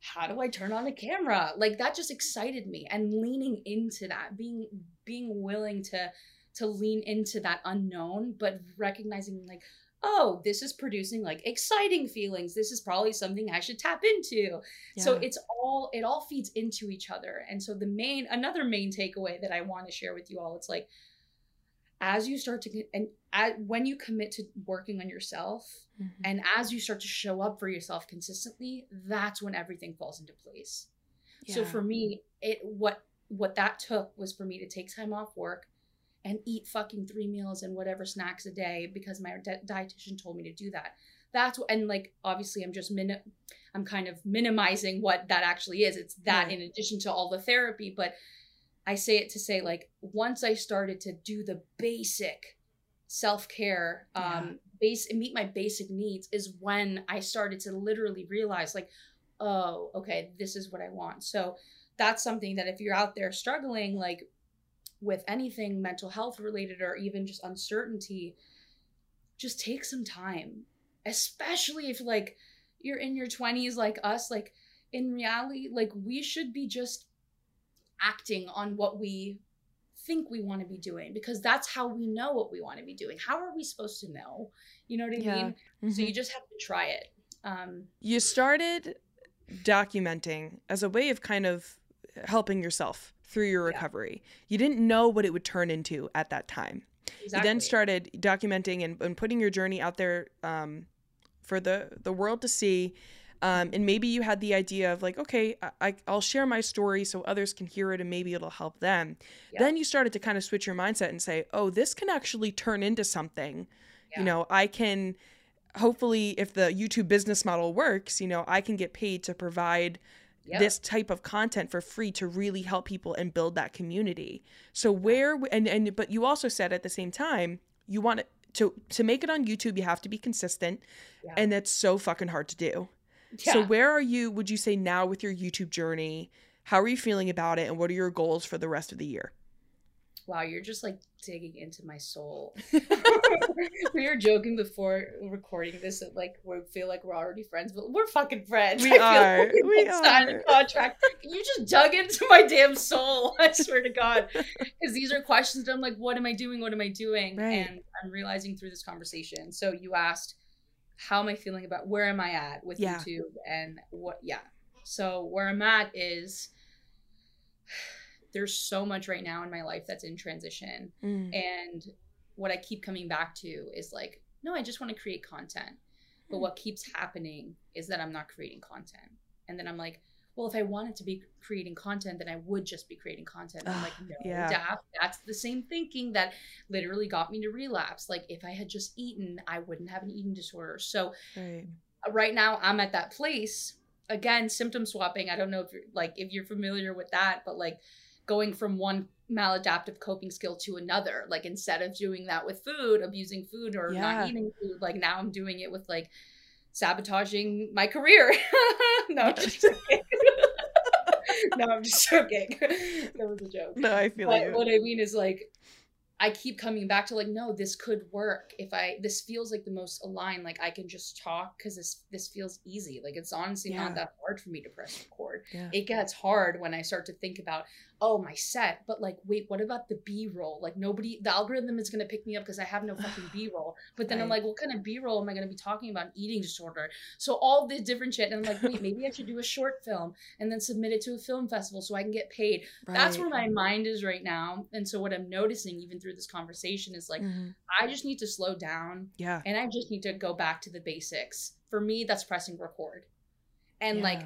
how do i turn on a camera? Like that just excited me and leaning into that being being willing to to lean into that unknown but recognizing like oh, this is producing like exciting feelings. This is probably something I should tap into. Yeah. So it's all, it all feeds into each other. And so the main, another main takeaway that I want to share with you all, it's like, as you start to, and at, when you commit to working on yourself, mm-hmm. and as you start to show up for yourself consistently, that's when everything falls into place. Yeah. So for me, it, what, what that took was for me to take time off work and eat fucking three meals and whatever snacks a day because my di- dietitian told me to do that. That's what, and like obviously I'm just min, I'm kind of minimizing what that actually is. It's that yeah. in addition to all the therapy, but I say it to say like once I started to do the basic self care, um, yeah. base meet my basic needs is when I started to literally realize like, oh, okay, this is what I want. So that's something that if you're out there struggling, like with anything mental health related or even just uncertainty, just take some time. Especially if like you're in your 20s like us, like in reality, like we should be just acting on what we think we want to be doing because that's how we know what we want to be doing. How are we supposed to know? You know what I yeah. mean? Mm-hmm. So you just have to try it. Um, you started documenting as a way of kind of helping yourself through your recovery. Yeah. You didn't know what it would turn into at that time. Exactly. You then started documenting and, and putting your journey out there um, for the, the world to see. Um, and maybe you had the idea of like, okay, I, will share my story so others can hear it and maybe it'll help them. Yeah. Then you started to kind of switch your mindset and say, oh, this can actually turn into something. Yeah. You know, I can hopefully, if the YouTube business model works, you know, I can get paid to provide yep. this type of content for free to really help people and build that community. So where and and but you also said at the same time you want to to make it on YouTube you have to be consistent yeah. and that's so fucking hard to do. Yeah. So where are you would you say now with your YouTube journey? How are you feeling about it and what are your goals for the rest of the year? Wow, you're just like digging into my soul. [laughs] [laughs] we were joking before recording this that like we feel like we're already friends, but we're fucking friends. We [laughs] I are. Like we, we signed a contract. you just dug into my damn soul. I swear to God, because these are questions that I'm like, what am I doing? What am I doing? Right. And I'm realizing through this conversation. So you asked, how am I feeling about where am I at with yeah. YouTube and what? Yeah. So where I'm at is there's so much right now in my life that's in transition. Mm. And what I keep coming back to is like, no, I just want to create content. But mm. what keeps happening is that I'm not creating content. And then I'm like, well, if I wanted to be creating content, then I would just be creating content. And I'm like, [sighs] no, yeah. that's the same thinking that literally got me to relapse. Like, if I had just eaten, I wouldn't have an eating disorder. So, right, right now, I'm at that place. Again, symptom swapping. I don't know if you're like if you're familiar with that, but like going from one maladaptive coping skill to another. Like instead of doing that with food, abusing food or yeah. not eating food, like now I'm doing it with like sabotaging my career. [laughs] [laughs] no, I'm just joking. no, I'm just joking. that was a joke. No, I feel but you. What I mean is like I keep coming back to like, no, this could work if I. This feels like the most aligned. Like I can just talk because this this feels easy. Like it's honestly Yeah. not that hard for me to press record. Yeah. It gets hard when I start to think about, oh, my set. But like, wait, what about the B roll? Like nobody, the algorithm is gonna pick me up because I have no fucking [sighs] B roll. But then I'm like, what kind of B roll am I gonna be talking about? Eating disorder. So all this different shit, and I'm like, wait, maybe I should do a short film and then submit it to a film festival so I can get paid. That's where my mind is right now. And so what I'm noticing even through this conversation is like Mhm. I just need to slow down Yeah. and I just need to go back to the basics. For me that's pressing record. And like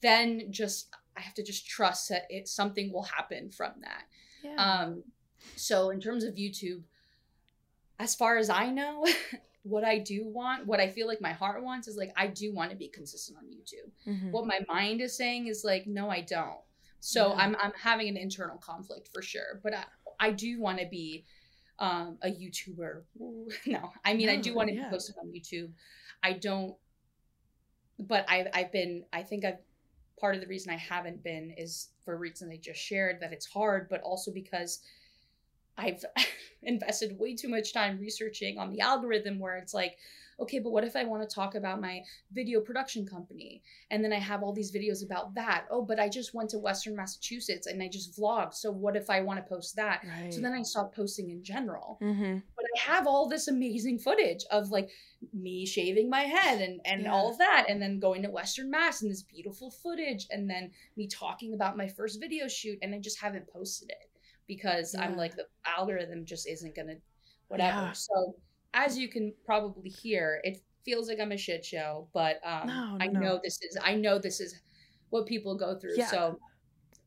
then just I have to just trust that it something will happen from that. Yeah. Um so in terms of YouTube as far as I know [laughs] what I do want, what I feel like my heart wants is like I do want to be consistent on YouTube Mhm. what my mind is saying is like no i don't so Yeah. i'm i'm having an internal conflict for sure but i i do want to be um a youtuber [laughs] no i mean i do want to yeah. be posted on youtube i don't but i've i've been i think i've part of the reason i haven't been is for reasons i just shared that it's hard but also because I've [laughs] invested way too much time researching on the algorithm where it's like, okay, but what if I want to talk about my video production company? And then I have all these videos about that. Oh, but I just went to Western Massachusetts and I just vlogged. So what if I want to post that? right. So then I stopped posting in general. hmm But I have all this amazing footage of like me shaving my head and, and Yeah. all of that. And then going to Western Mass and this beautiful footage. And then me talking about my first video shoot. And I just haven't posted it because I'm like, the algorithm just isn't going to, whatever. Yeah. So as you can probably hear, it feels like I'm a shit show. But um, No, no, I no. know this is, I know this is what people go through. Yeah. So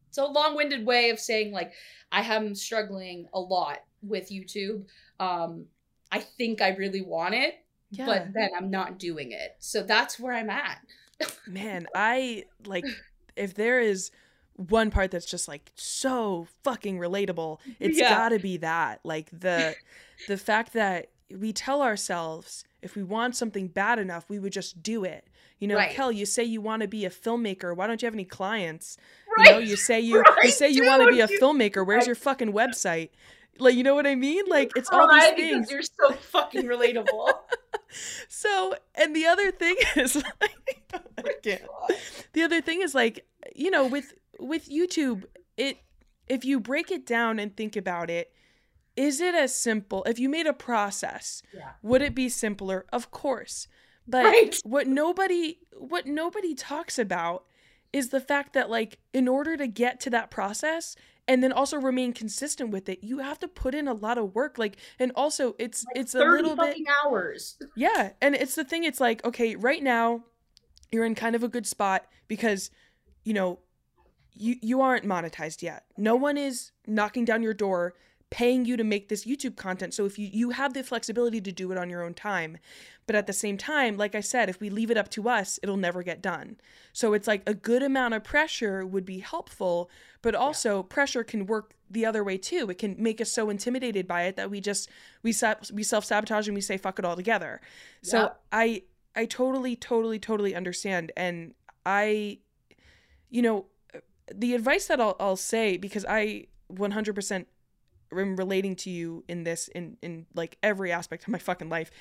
it's a long-winded way of saying like I am struggling a lot with YouTube. Um, I think I really want it, Yeah. but then I'm not doing it. So that's where I'm at. Man, I like if there is one part that's just like so fucking relatable, it's Yeah. got to be that. Like the the fact that we tell ourselves if we want something bad enough, we would just do it. You know, Right. Kel, you say you want to be a filmmaker. Why don't you have any clients? You know, you say you [laughs] you say you want to be a filmmaker. Where's Right. your fucking website? Like, you know what I mean? Like, it's all these things. You're so fucking relatable. [laughs] So, and the other thing [laughs] is, like, I can't. The other thing is, like, you know, with with YouTube, it if you break it down and think about it, is it as simple? If you made a process, Yeah. would it be simpler? Of course. But Right. what nobody what nobody talks about is the fact that like in order to get to that process and then also remain consistent with it, you have to put in a lot of work. Like and also it's it's a 30 little bit hours. yeah, and it's the thing. It's like okay, right now, you're in kind of a good spot because, you know, you you aren't monetized yet. No one is knocking down your door, paying you to make this YouTube content. So if you you have the flexibility to do it on your own time, but at the same time, like I said, if we leave it up to us, it'll never get done. So it's like a good amount of pressure would be helpful, but also pressure can work the other way too. It can make us so intimidated by it that we just we we self sabotage and we say fuck it all together. So I I totally totally totally understand and I you know the advice that I'll I'll say because I 100% am relating to you in this in in like every aspect of my fucking life.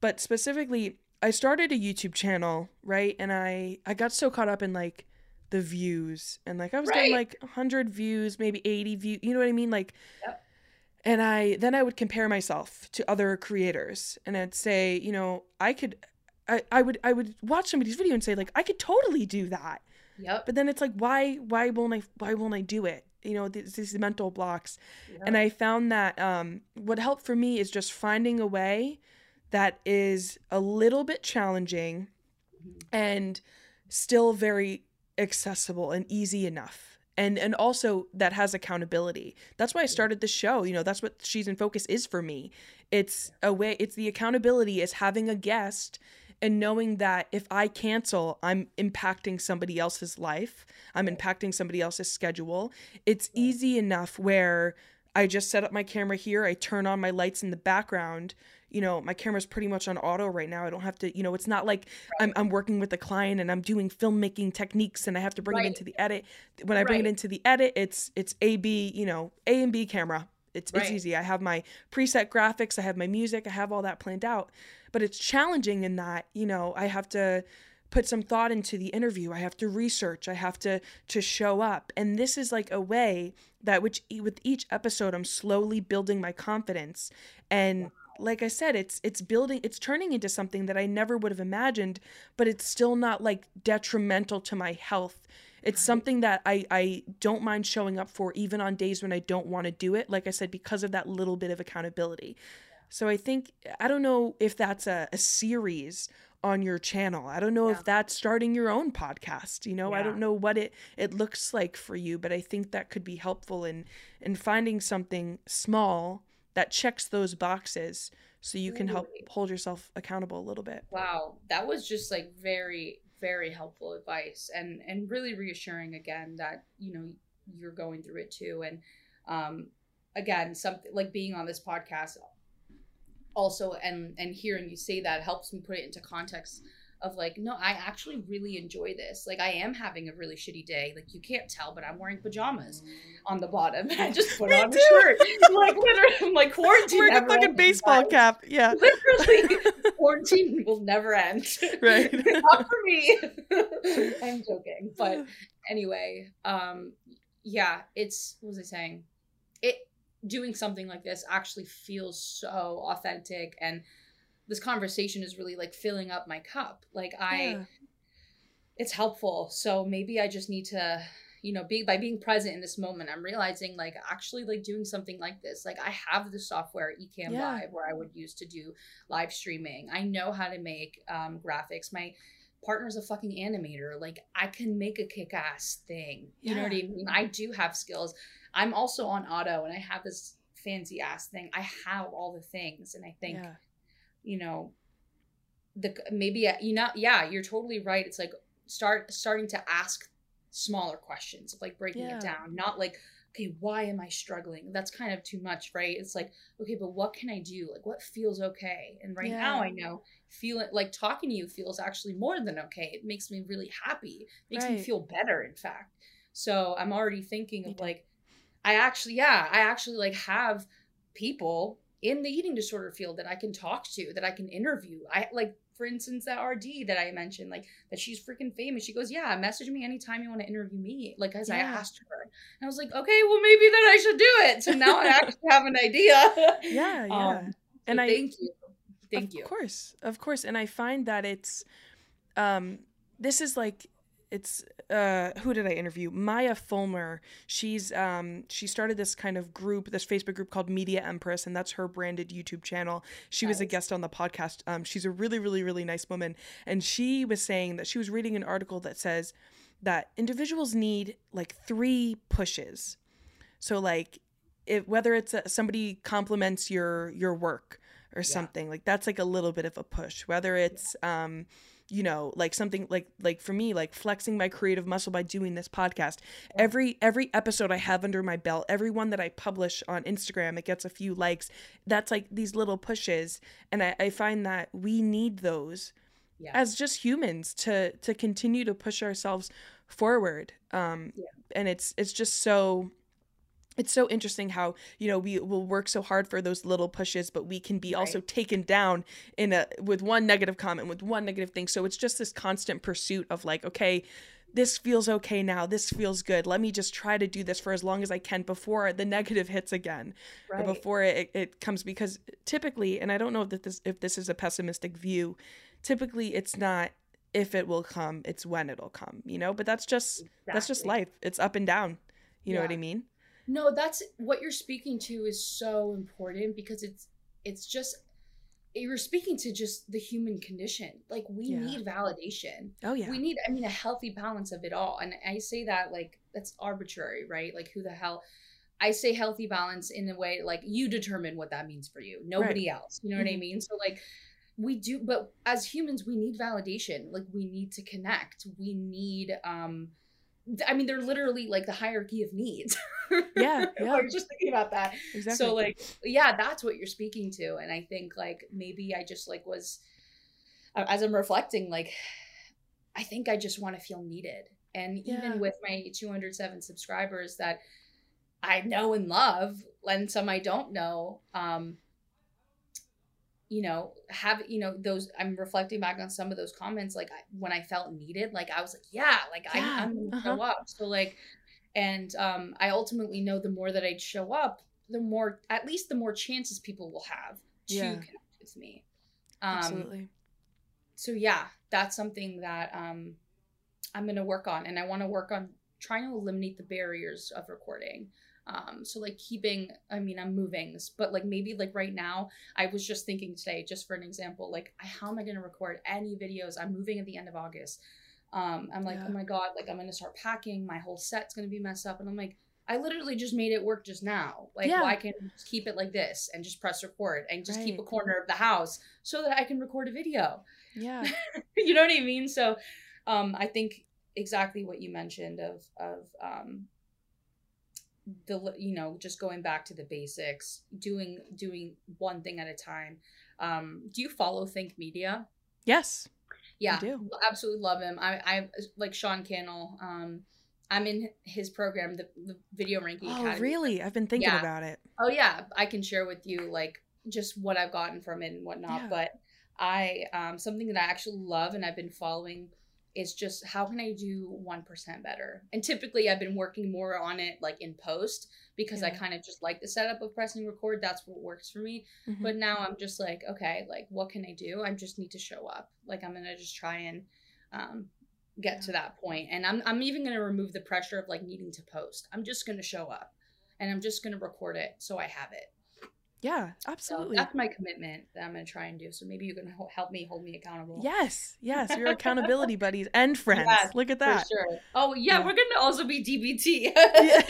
But specifically, I started a YouTube channel, right? And I I got so caught up in like the views and like I was getting Right. like 100 views, maybe 80 views, you know what I mean? Like Yep. and I then I would compare myself to other creators and I'd say, you know, I could I, I would I would watch somebody's video and say like I could totally do that. Yep. But then it's like why why won't I why won't I do it? You know, these, these mental blocks. And I found that um, what helped for me is just finding a way that is a little bit challenging Mhm. and still very accessible and easy enough. And and also that has accountability. That's why I started the show. You know, that's what She's in Focus is for me. It's a way it's the accountability is having a guest and knowing that if I cancel, I'm impacting somebody else's life. I'm impacting somebody else's schedule. It's easy enough where I just set up my camera here, I turn on my lights in the background. You know, my camera's pretty much on auto right now. I don't have to, you know, it's not like I'm, I'm working with a client and I'm doing filmmaking techniques and I have to bring it into the edit. When I bring it into the edit, it's it's A B, you know, A and B camera. It's Right. it's easy. I have my preset graphics, I have my music, I have all that planned out. But it's challenging in that, you know, I have to put some thought into the interview. I have to research. I have to to show up. And this is like a way that which with each episode I'm slowly building my confidence. And like I said, it's it's building it's turning into something that I never would have imagined, but it's still not like detrimental to my health. It's something that I I don't mind showing up for even on days when I don't want to do it, like I said because of that little bit of accountability. So I think I don't know if that's a, a series on your channel. I don't know Yeah. if that's starting your own podcast. You know, I don't know what it it looks like for you, but I think that could be helpful in in finding something small that checks those boxes so you can help hold yourself accountable a little bit. Wow, that was just like very very helpful advice and and really reassuring again that you know you're going through it too. And um again something like being on this podcast also and and hearing you say that helps me put it into context of like no I actually really enjoy this. Like I am having a really shitty day. Like you can't tell but I'm wearing pajamas on the bottom. [laughs] I just put on a shirt. Like literally [laughs] I'm like quarantine Wearing a fucking baseball cap. Yeah. [laughs] literally quarantine will never end. Right. not for me. I'm joking. But [sighs] anyway um yeah it's what was i saying? It doing something like this actually feels so authentic and this conversation is really like filling up my cup. Like i Yeah. it's helpful. So maybe i just need to you know be by being present in this moment i'm realizing like actually like doing something like this like i have the software Ecamm Yeah. live where i would use to do live streaming. I know how to make um, graphics. My partner's a fucking animator. Like i can make a kick-ass thing. You know what i mean? I do have skills. I'm also on auto and i have this fancy ass thing. I have all the things and i think yeah. You know the maybe uh, you know yeah you're totally right. It's like start starting to ask smaller questions of like breaking Yeah. it down not like okay why am i struggling? That's kind of too much right? It's like okay but what can i do? Like what feels okay? And right now i know feeling like talking to you feels actually more than okay. It makes me really happy. Makes me feel better in fact. So i'm already thinking of like i actually yeah i actually like have people in the eating disorder field that I can talk to, that I can interview. I like, for instance, that RD that I mentioned, like that she's freaking famous. She goes, Yeah, message me anytime you want to interview me. Like, as I asked her. And I was like, Okay, well, maybe then I should do it. So now I actually [laughs] have an idea. Yeah, [laughs] yeah. Um, and so I thank you. Thank of you. Of course of course and i find that it's um this is like it's uh who did i interview? Maya fulmer. She's um she started this kind of group this facebook group called media empress and that's her branded youtube channel. She was a guest on the podcast. Um she's a really really really nice woman. And she was saying that she was reading an article that says that individuals need like three pushes. So like if whether it's a, somebody compliments your your work or Yeah. something like that's like a little bit of a push. Whether it's um you know like something like like for me like flexing my creative muscle by doing this podcast. Every every episode i have under my belt every one that i publish on instagram it gets a few likes. That's like these little pushes. And i, I find that we need those Yeah. as just humans to to continue to push ourselves forward. Um Yeah. and it's it's just so it's so interesting how you know we will work so hard for those little pushes but we can be also taken down in a with one negative comment with one negative thing. So it's just this constant pursuit of like okay this feels okay now. This feels good. Let me just try to do this for as long as i can before the negative hits again or before it, it comes because typically and i don't know if this if this is a pessimistic view typically it's not if it will come it's when it'll come you know? But that's just that's just life. It's up and down. You know what i mean No, that's what you're speaking to is so important because it's it's just you're speaking to just the human condition. Like we Yeah. need validation. oh yeah We need I mean a healthy balance of it all. And I say that like that's arbitrary, right? Like who the hell I say healthy balance in a way like you determine what that means for you. Nobody else. You know what I Mhm. mean? So like we do but as humans we need validation. Like we need to connect. We need um I mean, they're literally like the hierarchy of needs. Yeah, [laughs] yeah. I was just thinking about that. exactly So, like, yeah, that's what you're speaking to. And I think, like, maybe I just, like, was, uh, as I'm reflecting, like, I think I just want to feel needed. And Yeah. even with my 207 subscribers that I know and love, and some I don't know. Um, you know, have you know those? I'm reflecting back on some of those comments. Like I, when I felt needed, like I was like, yeah, like Yeah, I, I'm gonna uh-huh. show up. So like, and um, I ultimately know the more that I show up, the more, at least the more chances people will have to Yeah. connect with me. Um, Absolutely. so yeah, that's something that um, I'm gonna work on, and I want to work on trying to eliminate the barriers of recording. Um, so like keeping, I mean, I'm moving, but like maybe like right now, I was just thinking today, just for an example, like how am I gonna record any videos? I'm moving at the end of August. Um, I'm like, Yeah. oh my god, like I'm gonna start packing. My whole set's gonna be messed up, and I'm like. I literally just made it work just now. Like, Yeah. why can't keep it like this and just press record and just keep a corner of the house so that I can record a video? Yeah. [laughs] you know what I mean? So um I think exactly what you mentioned of of um the you know just going back to the basics doing doing one thing at a time um do you follow think media Yes. yeah I do. absolutely love him i i like sean cannell um i'm in his program the, the video ranking Oh, academy really? I've been thinking Yeah. about it. Oh yeah, I can share with you like just what I've gotten from it and whatnot. Yeah. But I um something that I actually love and I've been following is just how can I do one percent better? And typically I've been working more on it like in post because I kind of just like the setup of pressing record. That's what works for me. Mhm. But now I'm just like, okay, like what can I do? I just need to show up. Like I'm gonna just try and um get to that point. And I'm I'm even gonna remove the pressure of like needing to post. I'm just gonna show up and I'm just gonna record it so I have it. Yeah, So absolutely. that's my commitment that I'm gonna try and do. So maybe you can help me hold me accountable. Yes, yes, you're [laughs] accountability buddies and friends. Yes, Look at for that. sure. Oh yeah, Yeah. we're gonna also be DBT. [laughs] Yeah.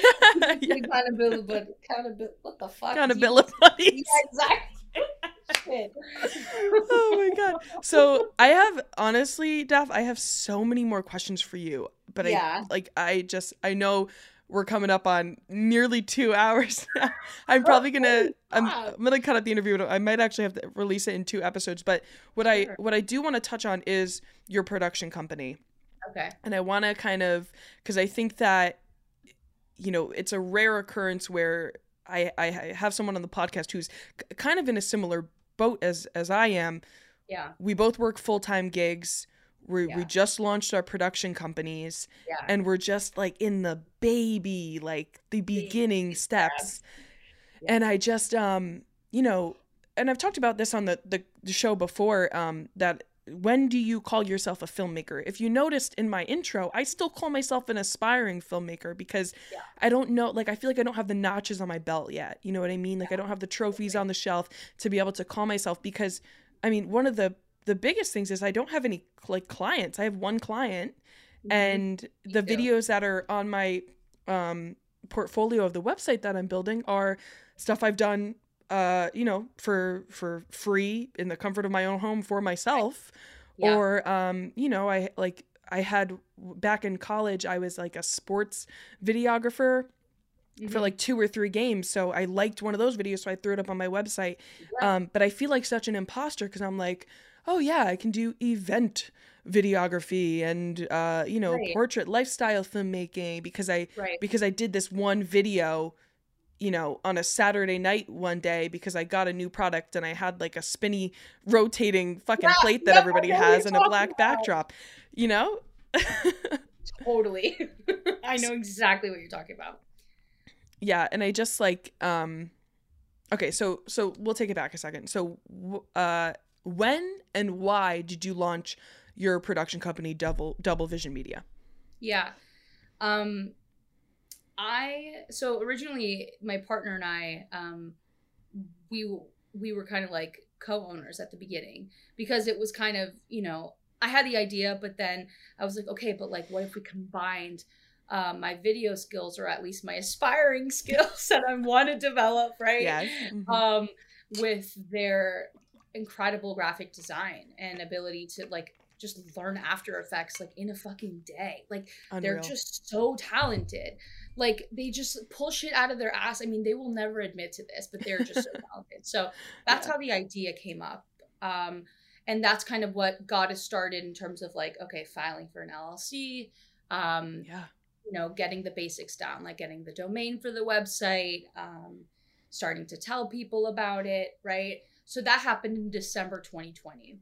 [laughs] yeah. Accountability, but accountability. What the fuck? Accountability DBT? buddies. Yeah, exactly. Oh my god. So I have honestly, Daph, I have so many more questions for you. But Yeah. I like I just I know we're coming up on nearly two hours [laughs] now. I'm probably gonna I'm. I'm gonna cut out the interview. I might actually have to release it in two episodes. But what I what I do want to touch on is your production company. Okay. and I want to kind of because I think that you know it's a rare occurrence where I I have someone on the podcast who's kind of in a similar boat as as I am. Yeah. We both work full time gigs. We we just launched our production companies, Yeah. and we're just like in the baby, like the beginning steps. Yeah. And I just um you know, and I've talked about this on the the, the show before um that when do you call yourself a filmmaker? If you noticed in my intro, I still call myself an aspiring filmmaker because Yeah. I don't know, like, I feel like I don't have the notches on my belt yet. You know what I mean? Like, I don't have the trophies on the shelf to be able to call myself because, I mean, one of the the biggest things is I don't have any like clients. I have one client, Mhm. and the videos that are on my um portfolio of the website that I'm building are stuff I've done uh you know for for free in the comfort of my own home for myself Yeah. or um you know I like I had back in college I was like a sports videographer for Mhm. like two or three games so I liked one of those videos so I threw it up on my website Yeah. um but I feel like such an imposter cuz I'm like oh yeah I can do event videography and uh you know Right. portrait lifestyle filmmaking because I right. because I did this one video, you know, on a Saturday night one day because I got a new product and I had like a spinny rotating fucking Yeah, plate that yeah, everybody has and a black about. backdrop, you know? Totally. [laughs] I know exactly what you're talking about. yeah, and I just like um Okay, so so we'll take it back a second. So uh when and why did you launch your production company Double Double Vision Media? Yeah. Um I so originally my partner and I um we we were kind of like co-owners at the beginning because it was kind of, you know, I had the idea but then I was like, okay, but like what if we combined um, my video skills or at least my aspiring [laughs] skills that I want to develop, right? Yeah. mhm. um, with their incredible graphic design and ability to like just learn After Effects like in a fucking day. Like they're just so talented. Like they just pull shit out of their ass. I mean, they will never admit to this, but they're just so [laughs] talented. So that's Yeah. how the idea came up. Um, and that's kind of what got us started in terms of like, okay, filing for an LLC, um, yeah. you know, getting the basics down, like getting the domain for the website. Um, starting to tell people about it, right? So that happened in December 2020.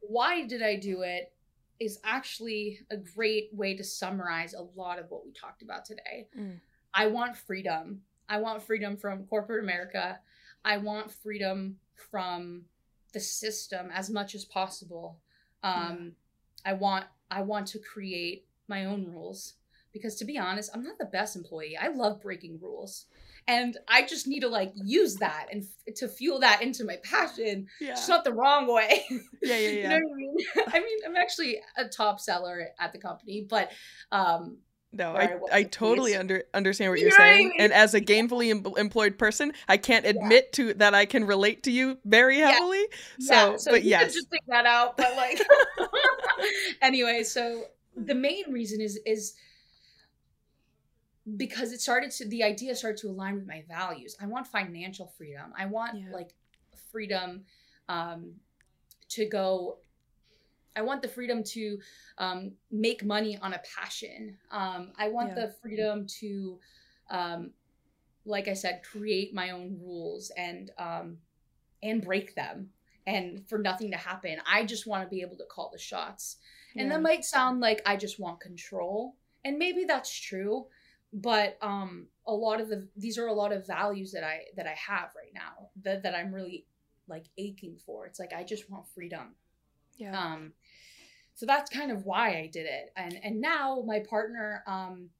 Why did I do it? Is actually a great way to summarize a lot of what we talked about today. Mm. I want freedom. I want freedom from corporate America. I want freedom from the system as much as possible. Um, I want I want to create my own rules because to be honest, I'm not the best employee. I love breaking rules. And I just need to like use that and f- to fuel that into my passion. Yeah. Just not the wrong way. [laughs] Yeah, yeah, you yeah. know what I mean? [laughs] I mean, I'm actually a top seller at the company, but um No, I, I was I pleased. totally under understand what You you're I saying, and as a gainfully em- employed person, I can't admit to that I can relate to you very heavily. yeah, So, so but you yes, just take that out. But like, [laughs] anyway, so the main reason is is because it started to the idea started to align with my values. I want financial freedom. I want Yeah. like freedom um, to go. I want the freedom to um, make money on a passion. Um, I want Yeah. the freedom to, um, like I said, create my own rules and um, and break them and for nothing to happen. I just want to be able to call the shots. And Yeah. that might sound like I just want control. And maybe that's true, but um a lot of the these are a lot of values that I that I have right now that that I'm really like aching for. It's like I just want freedom. yeah, Um so that's kind of why I did it. And and now my partner um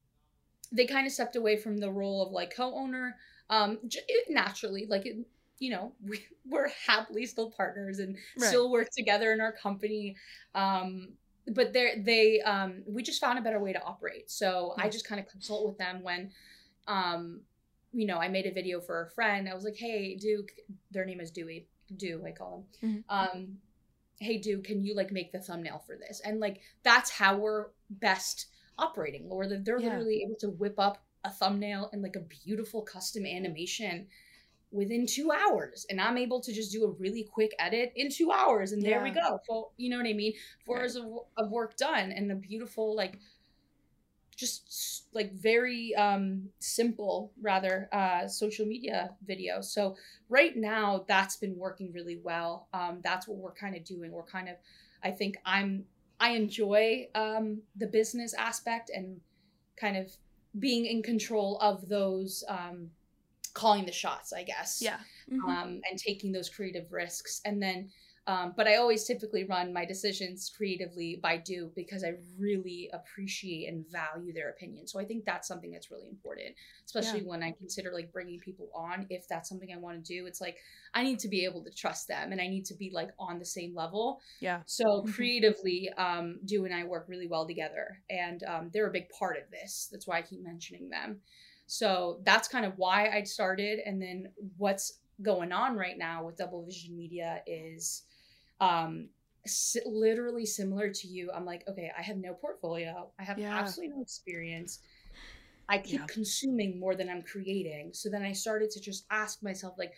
they kind of stepped away from the role of like co-owner um j- it, naturally like it, you know [laughs] we, we're happily still partners and Right. still work together in our company um but they they um we just found a better way to operate. So i just kind of consult with them when um you know i made a video for a friend. I was like hey duke their name is dewey dew i call him. Mhm. um hey dude can you like make the thumbnail for this? And like that's how we're best operating or that they're Yeah. literally able to whip up a thumbnail and like a beautiful custom animation within two hours and i'm able to just do a really quick edit in two hours and there we go. You know what i mean? Four Right. hours of, of work done and a beautiful like just like very um simple rather uh social media video. So right now that's been working really well. Um that's what we're kind of doing. We're kind of i think i'm i enjoy um the business aspect and kind of being in control of those um calling the shots i guess yeah, Mhm. um, and taking those creative risks. And then, um, but I always typically run my decisions creatively by do because I really appreciate and value their opinion. So I think that's something that's really important, especially when I consider like bringing people on. If that's something I want to do, it's like I need to be able to trust them and I need to be like on the same level. yeah, So Mhm. creatively, um, Do and I work really well together, and um, they're a big part of this. That's why I keep mentioning them. So that's kind of why I started, and then what's going on right now with Double Vision Media is um, literally similar to you. I'm like, okay, I have no portfolio, I have Yeah. absolutely no experience. I keep Yeah. consuming more than I'm creating. So then I started to just ask myself, like,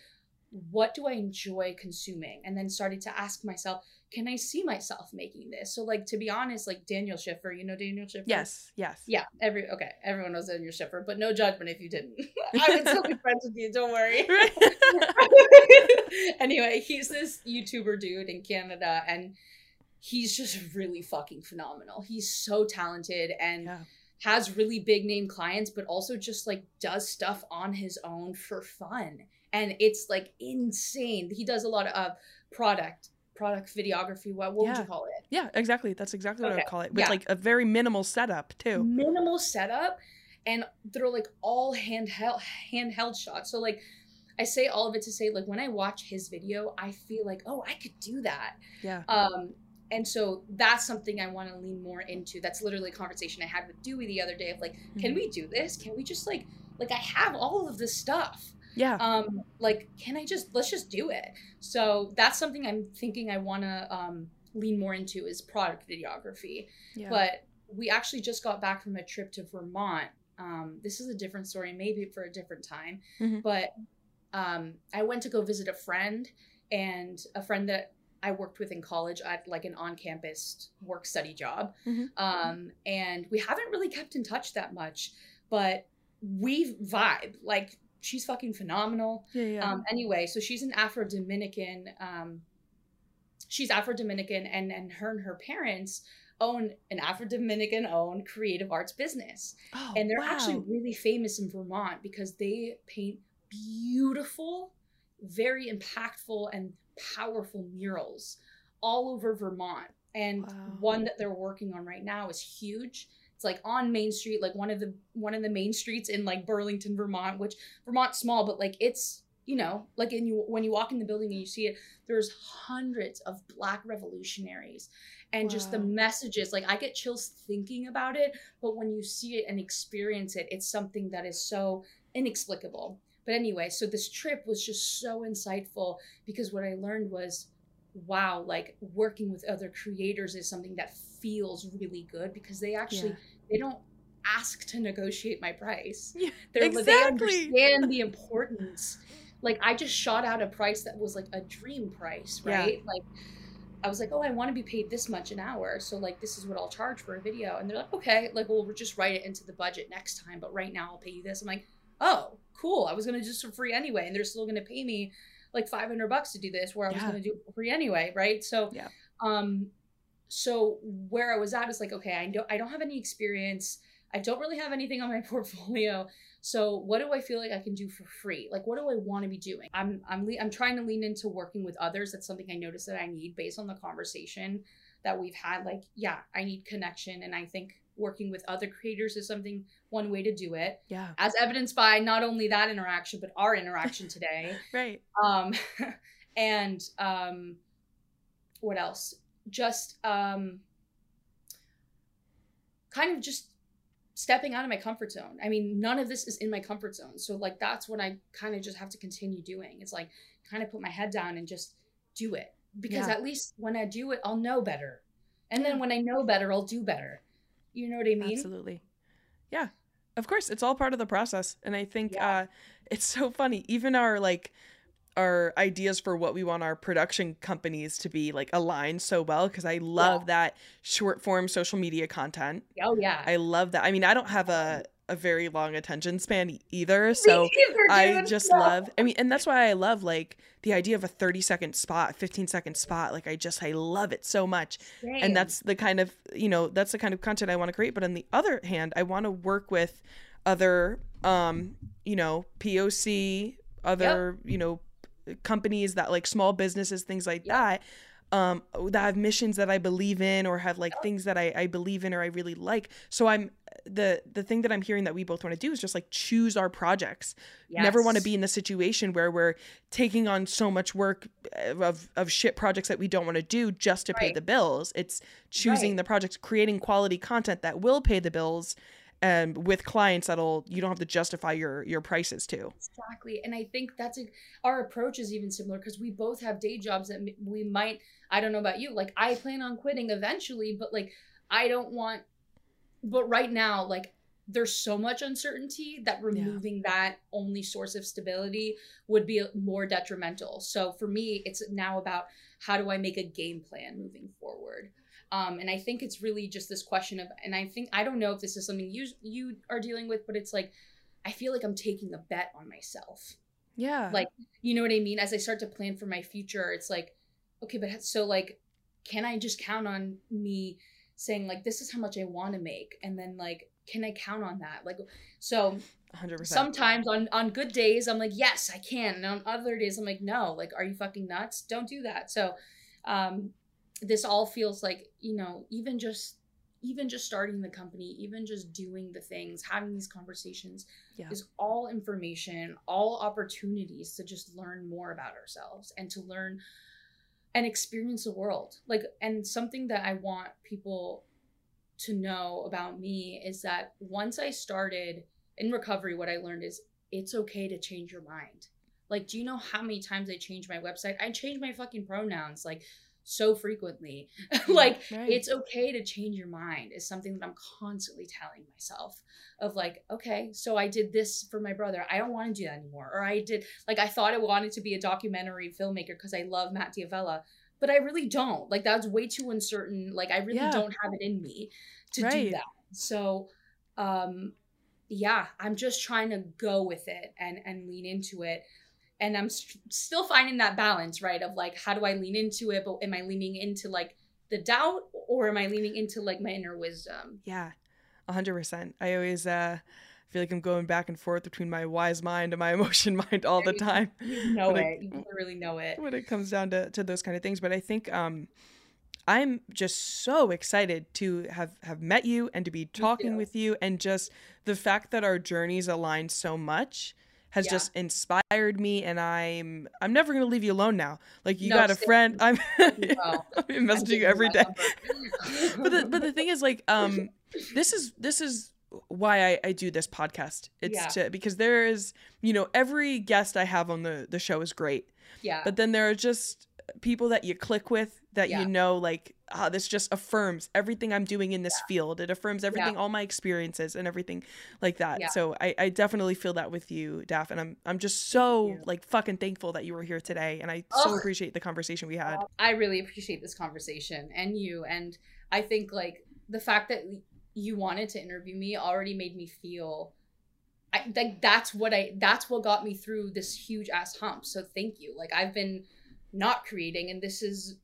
what do I enjoy consuming? And then started to ask myself, can I see myself making this? So, like, to be honest, like Daniel Schiffer, you know Daniel Schiffer? yes, yes, Yeah, every okay, everyone knows Daniel Schiffer, but no judgment if you didn't. [laughs] I would still be friends with you, don't worry. [laughs] anyway, he's this YouTuber dude in Canada, and he's just really fucking phenomenal. He's so talented and Yeah. has really big name clients, but also just like does stuff on his own for fun. And it's like insane. He does a lot of uh, product product videography. What, what would Yeah. you call it? yeah, exactly. That's exactly what I would call it. With yeah. like a very minimal setup too. minimal setup and they're like all handheld handheld shots so like i say all of it to say like when i watch his video i feel like oh i could do that Yeah, um and so that's something i want to lean more into that's literally a conversation i had with dewey the other day of like can Mhm. we do this can we just like like i have all of this stuff yeah, um like can i just let's just do it so that's something i'm thinking i want to um lean more into is product videography yeah. but we actually just got back from a trip to Vermont. Um, this is a different story, maybe for a different time. Mhm. But um, I went to go visit a friend and a friend that I worked with in college at like an on-campus work study job. Mhm. Um, and we haven't really kept in touch that much, but we vibe like she's fucking phenomenal. Yeah, yeah. Um, anyway, so she's an Afro Dominican. Um, she's Afro Dominican, and and her and her parents own an Afro Dominican owned creative arts business, oh, and they're wow. actually really famous in Vermont because they paint beautiful, very impactful and powerful murals all over Vermont. And Wow. one that they're working on right now is huge. It's like on Main Street, like one of the one of the main streets in like Burlington, Vermont, which Vermont's small, but like it's you know like in you when you walk in the building and you see it, there's hundreds of Black revolutionaries, and just the messages. Like I get chills thinking about it, but when you see it and experience it, it's something that is so inexplicable. But anyway, so this trip was just so insightful because what I learned was wow, like working with other creators is something that feels really good because they actually Yeah. They don't ask to negotiate my price. Yeah, They're, exactly. They understand the [laughs] importance. Like I just shot out a price that was like a dream price, Yeah. right? Like I was like, oh, I want to be paid this much an hour, so like this is what I'll charge for a video, and they're like, okay, like well, we'll just write it into the budget next time, but right now I'll pay you this. I'm like, oh, cool. I was gonna do this for free anyway, and they're still gonna pay me like 500 bucks to do this, where I was Yeah. gonna do it for free anyway, right? So, Yeah. um, so where I was at is like, okay, I don't, I don't have any experience. I don't really have anything on my [laughs] portfolio. So what do I feel like I can do for free? Like, what do I want to be doing? I'm, I'm, le- I'm trying to lean into working with others. That's something I noticed that I need based on the conversation that we've had. Like, yeah, I need connection, and I think working with other creators is something one way to do it, Yeah. as evidenced by not only that interaction but our interaction [laughs] today Right. um [laughs] and um what else just um kind of just stepping out of my comfort zone i mean none of this is in my comfort zone so like that's what i kind of just have to continue doing it's like kind of put my head down and just do it because Yeah. at least when i do it i'll know better and then when i know better i'll do better you know what i mean Absolutely. Yeah. Of course, it's all part of the process. And I think Yeah. uh it's so funny. Even our like our ideas for what we want our production companies to be like aligned so well because I love that short form social media content. oh yeah I love that. I mean, I don't have a a very long attention span either, [laughs] so I just love I mean, and that's why I love like the idea of a 30 second spot, 15 second spot. Like I just I love it so much and that's the kind of you know that's the kind of content i want to create but on the other hand i want to work with other um you know poc other you know companies that like small businesses things like Yep. that um that have missions that i believe in or have like things that I, I believe in or i really like so i'm the the thing that i'm hearing that we both want to do is just like choose our projects never want to be in the situation where we're taking on so much work uh, of, of shit projects that we don't want to do just to pay the bills. It's choosing Right. the projects, creating quality content that will pay the bills and with clients that'll you don't have to justify your your prices to. Exactly. And I think that's a, our approach is even similar because we both have day jobs that we might, I don't know about you, like I plan on quitting eventually, but like I don't want, but right now, like there's so much uncertainty that removing that only source of stability would be uh, more detrimental. So for me, it's now about how do I make a game plan moving forward. Um, and I think it's really just this question of, and I think I don't know if this is something you you are dealing with, but it's like I feel like I'm taking a bet on myself. Yeah. Like, you know what I mean? As I start to plan for my future, it's like, okay, but so like, can I just count on me saying like, this is how much I want to make, and then like, can I count on that? Like, so 100%. sometimes on on good days I'm like, yes, I can, and on other days I'm like, no, like, are you fucking nuts? Don't do that. So, um, this all feels like you know, even just even just starting the company, even just doing the things, having these conversations Yeah. is all information, all opportunities to just learn more about ourselves and to learn and experience the world. Like, and something that I want people to know about me is that once I started in recovery, what I learned is it's okay to change your mind. Like, do you know how many times I changed my website? I changed my fucking pronouns like so frequently. [laughs] like, Right. it's okay to change your mind is something that I'm constantly telling myself of like, okay, so I did this for my brother. I don't want to do that anymore. Or I did like I thought I wanted to be a documentary filmmaker because I love Matt D'Avella, but I really don't. Like that's way too uncertain. Like I really Yeah. don't have it in me to do that. So um yeah, I'm just trying to go with it and and lean into it. And I'm st- still finding that balance, right? Of like, how do I lean into it? But am I leaning into like the doubt or am I leaning into like my inner wisdom? Yeah, 100%. I always uh, feel like I'm going back and forth between my wise mind and my [laughs] emotion mind all the time. You know it. it. You really know it. When it comes down to, to those kind of things. But I think um, I'm just so excited to have have met you and to be talking with you and just the fact that our journeys align so much has yeah. just inspired me and I'm I'm never gonna leave you alone now. Like you no, got a friend. I'm well, [laughs] I'm messaging you every day. [laughs] but the but the thing is like um this is this is why I, I do this podcast. It's yeah. to because there is, you know, every guest I have on the the show is great. Yeah. But then there are just people that you click with that yeah. you know like ah, this just affirms everything i'm doing in this yeah. field it affirms everything yeah. all my experiences and everything like that so I, I definitely feel that with you daph and i'm i'm just so like fucking thankful that you were here today and i oh. so appreciate the conversation we had i really appreciate this conversation and you and i think like the fact that you wanted to interview me already made me feel I, like that's what I that's what got me through this huge ass hump. So thank you. Like I've been not creating and this is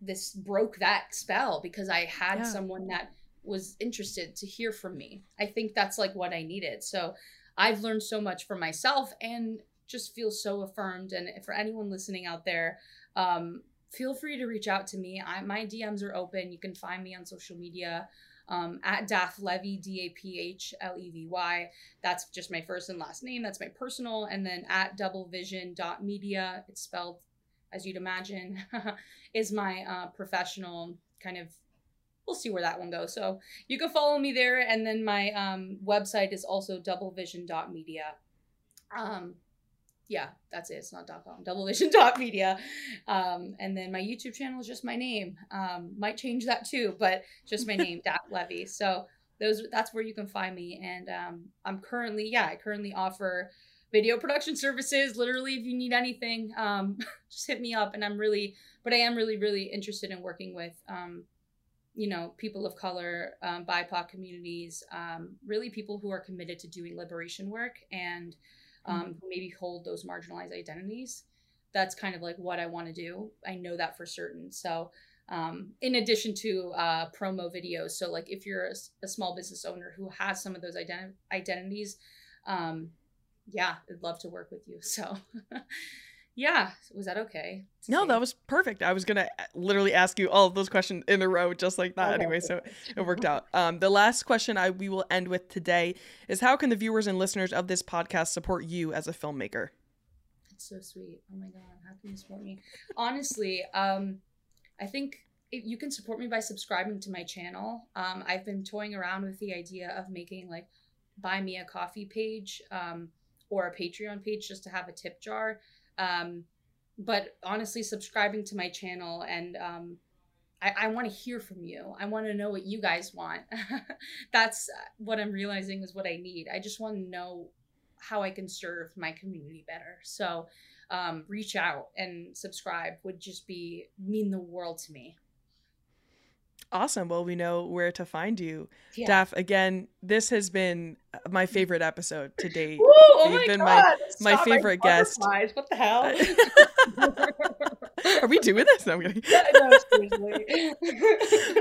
this broke that spell because i had yeah. someone that was interested to hear from me i think that's like what i needed so i've learned so much for myself and just feel so affirmed and for anyone listening out there um, feel free to reach out to me I, my dms are open you can find me on social media um, at Daph Levy, D A P H L E V Y. That's just my first and last name. That's my personal. And then at doublevision.media. It's spelled as you'd imagine, [laughs] is my uh, professional kind of. We'll see where that one goes. So you can follow me there, and then my um, website is also doublevision.media. Um, yeah, that's it. It's not .com. Doublevision.media. Um, and then my YouTube channel is just my name. Um, might change that too, but just my name, [laughs] Daph Levy. So those that's where you can find me. And um, I'm currently, yeah, I currently offer video production services. Literally, if you need anything, um, [laughs] just hit me up. And I'm really, but I am really, really interested in working with, um, you know, people of color, um, BIPOC communities, um, really people who are committed to doing liberation work and um, mm-hmm. who maybe hold those marginalized identities. That's kind of like what I want to do. I know that for certain. So, um, in addition to uh, promo videos, so like if you're a, a, small business owner who has some of those ident- identities, um, yeah, I'd love to work with you. So, [laughs] yeah, was that okay? No, that was perfect. I was gonna uh, literally ask you all of those questions in a row, just like that. Okay. Anyway, so [laughs] it worked out. Um, the last question I we will end with today is: How can the viewers and listeners of this podcast support you as a filmmaker? That's so sweet. Oh my god, how can you support me? Honestly, um, I think you can support me by subscribing to my channel. Um, I've been toying around with the idea of making like buy me a coffee page. Um, or a Patreon page just to have a tip jar. Um, but honestly, subscribing to my channel and um, I, I want to hear from you. I want to know what you guys want. [laughs] That's what I'm realizing is what I need. I just want to know how I can serve my community better. So um, reach out and subscribe would just be mean the world to me. Awesome. Well, we know where to find you. Yeah. Daph, again, this has been my favorite episode to date. Ooh, oh You've my been God. my, my favorite guest. What the hell? [laughs] [laughs] Are we doing this? No, I'm kidding. no,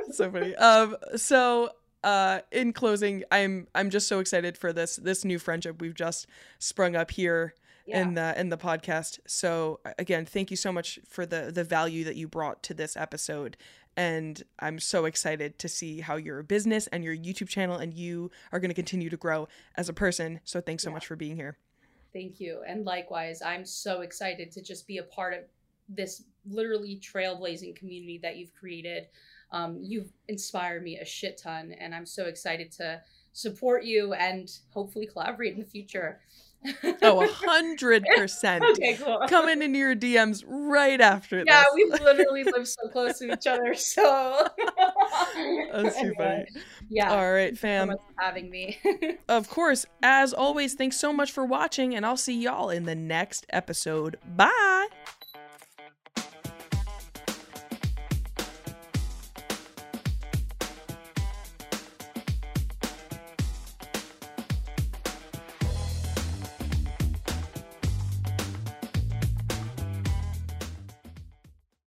[laughs] so funny. Um, so uh in closing, I'm I'm just so excited for this this new friendship we've just sprung up here yeah. in the in the podcast. So again, thank you so much for the the value that you brought to this episode and I'm so excited to see how your business and your YouTube channel and you are going to continue to grow as a person. So thanks so yeah. much for being here. Thank you. And likewise, I'm so excited to just be a part of this literally trailblazing community that you've created. Um, you've inspired me a shit ton, and I'm so excited to support you and hopefully collaborate in the future oh, [laughs] a hundred percent. Okay, cool. Coming into your DMs right after yeah, this. Yeah, we literally live so close to each other, so [laughs] that's too funny. Yeah. All right, fam. So having me. [laughs] of course, as always, thanks so much for watching, and I'll see y'all in the next episode. Bye.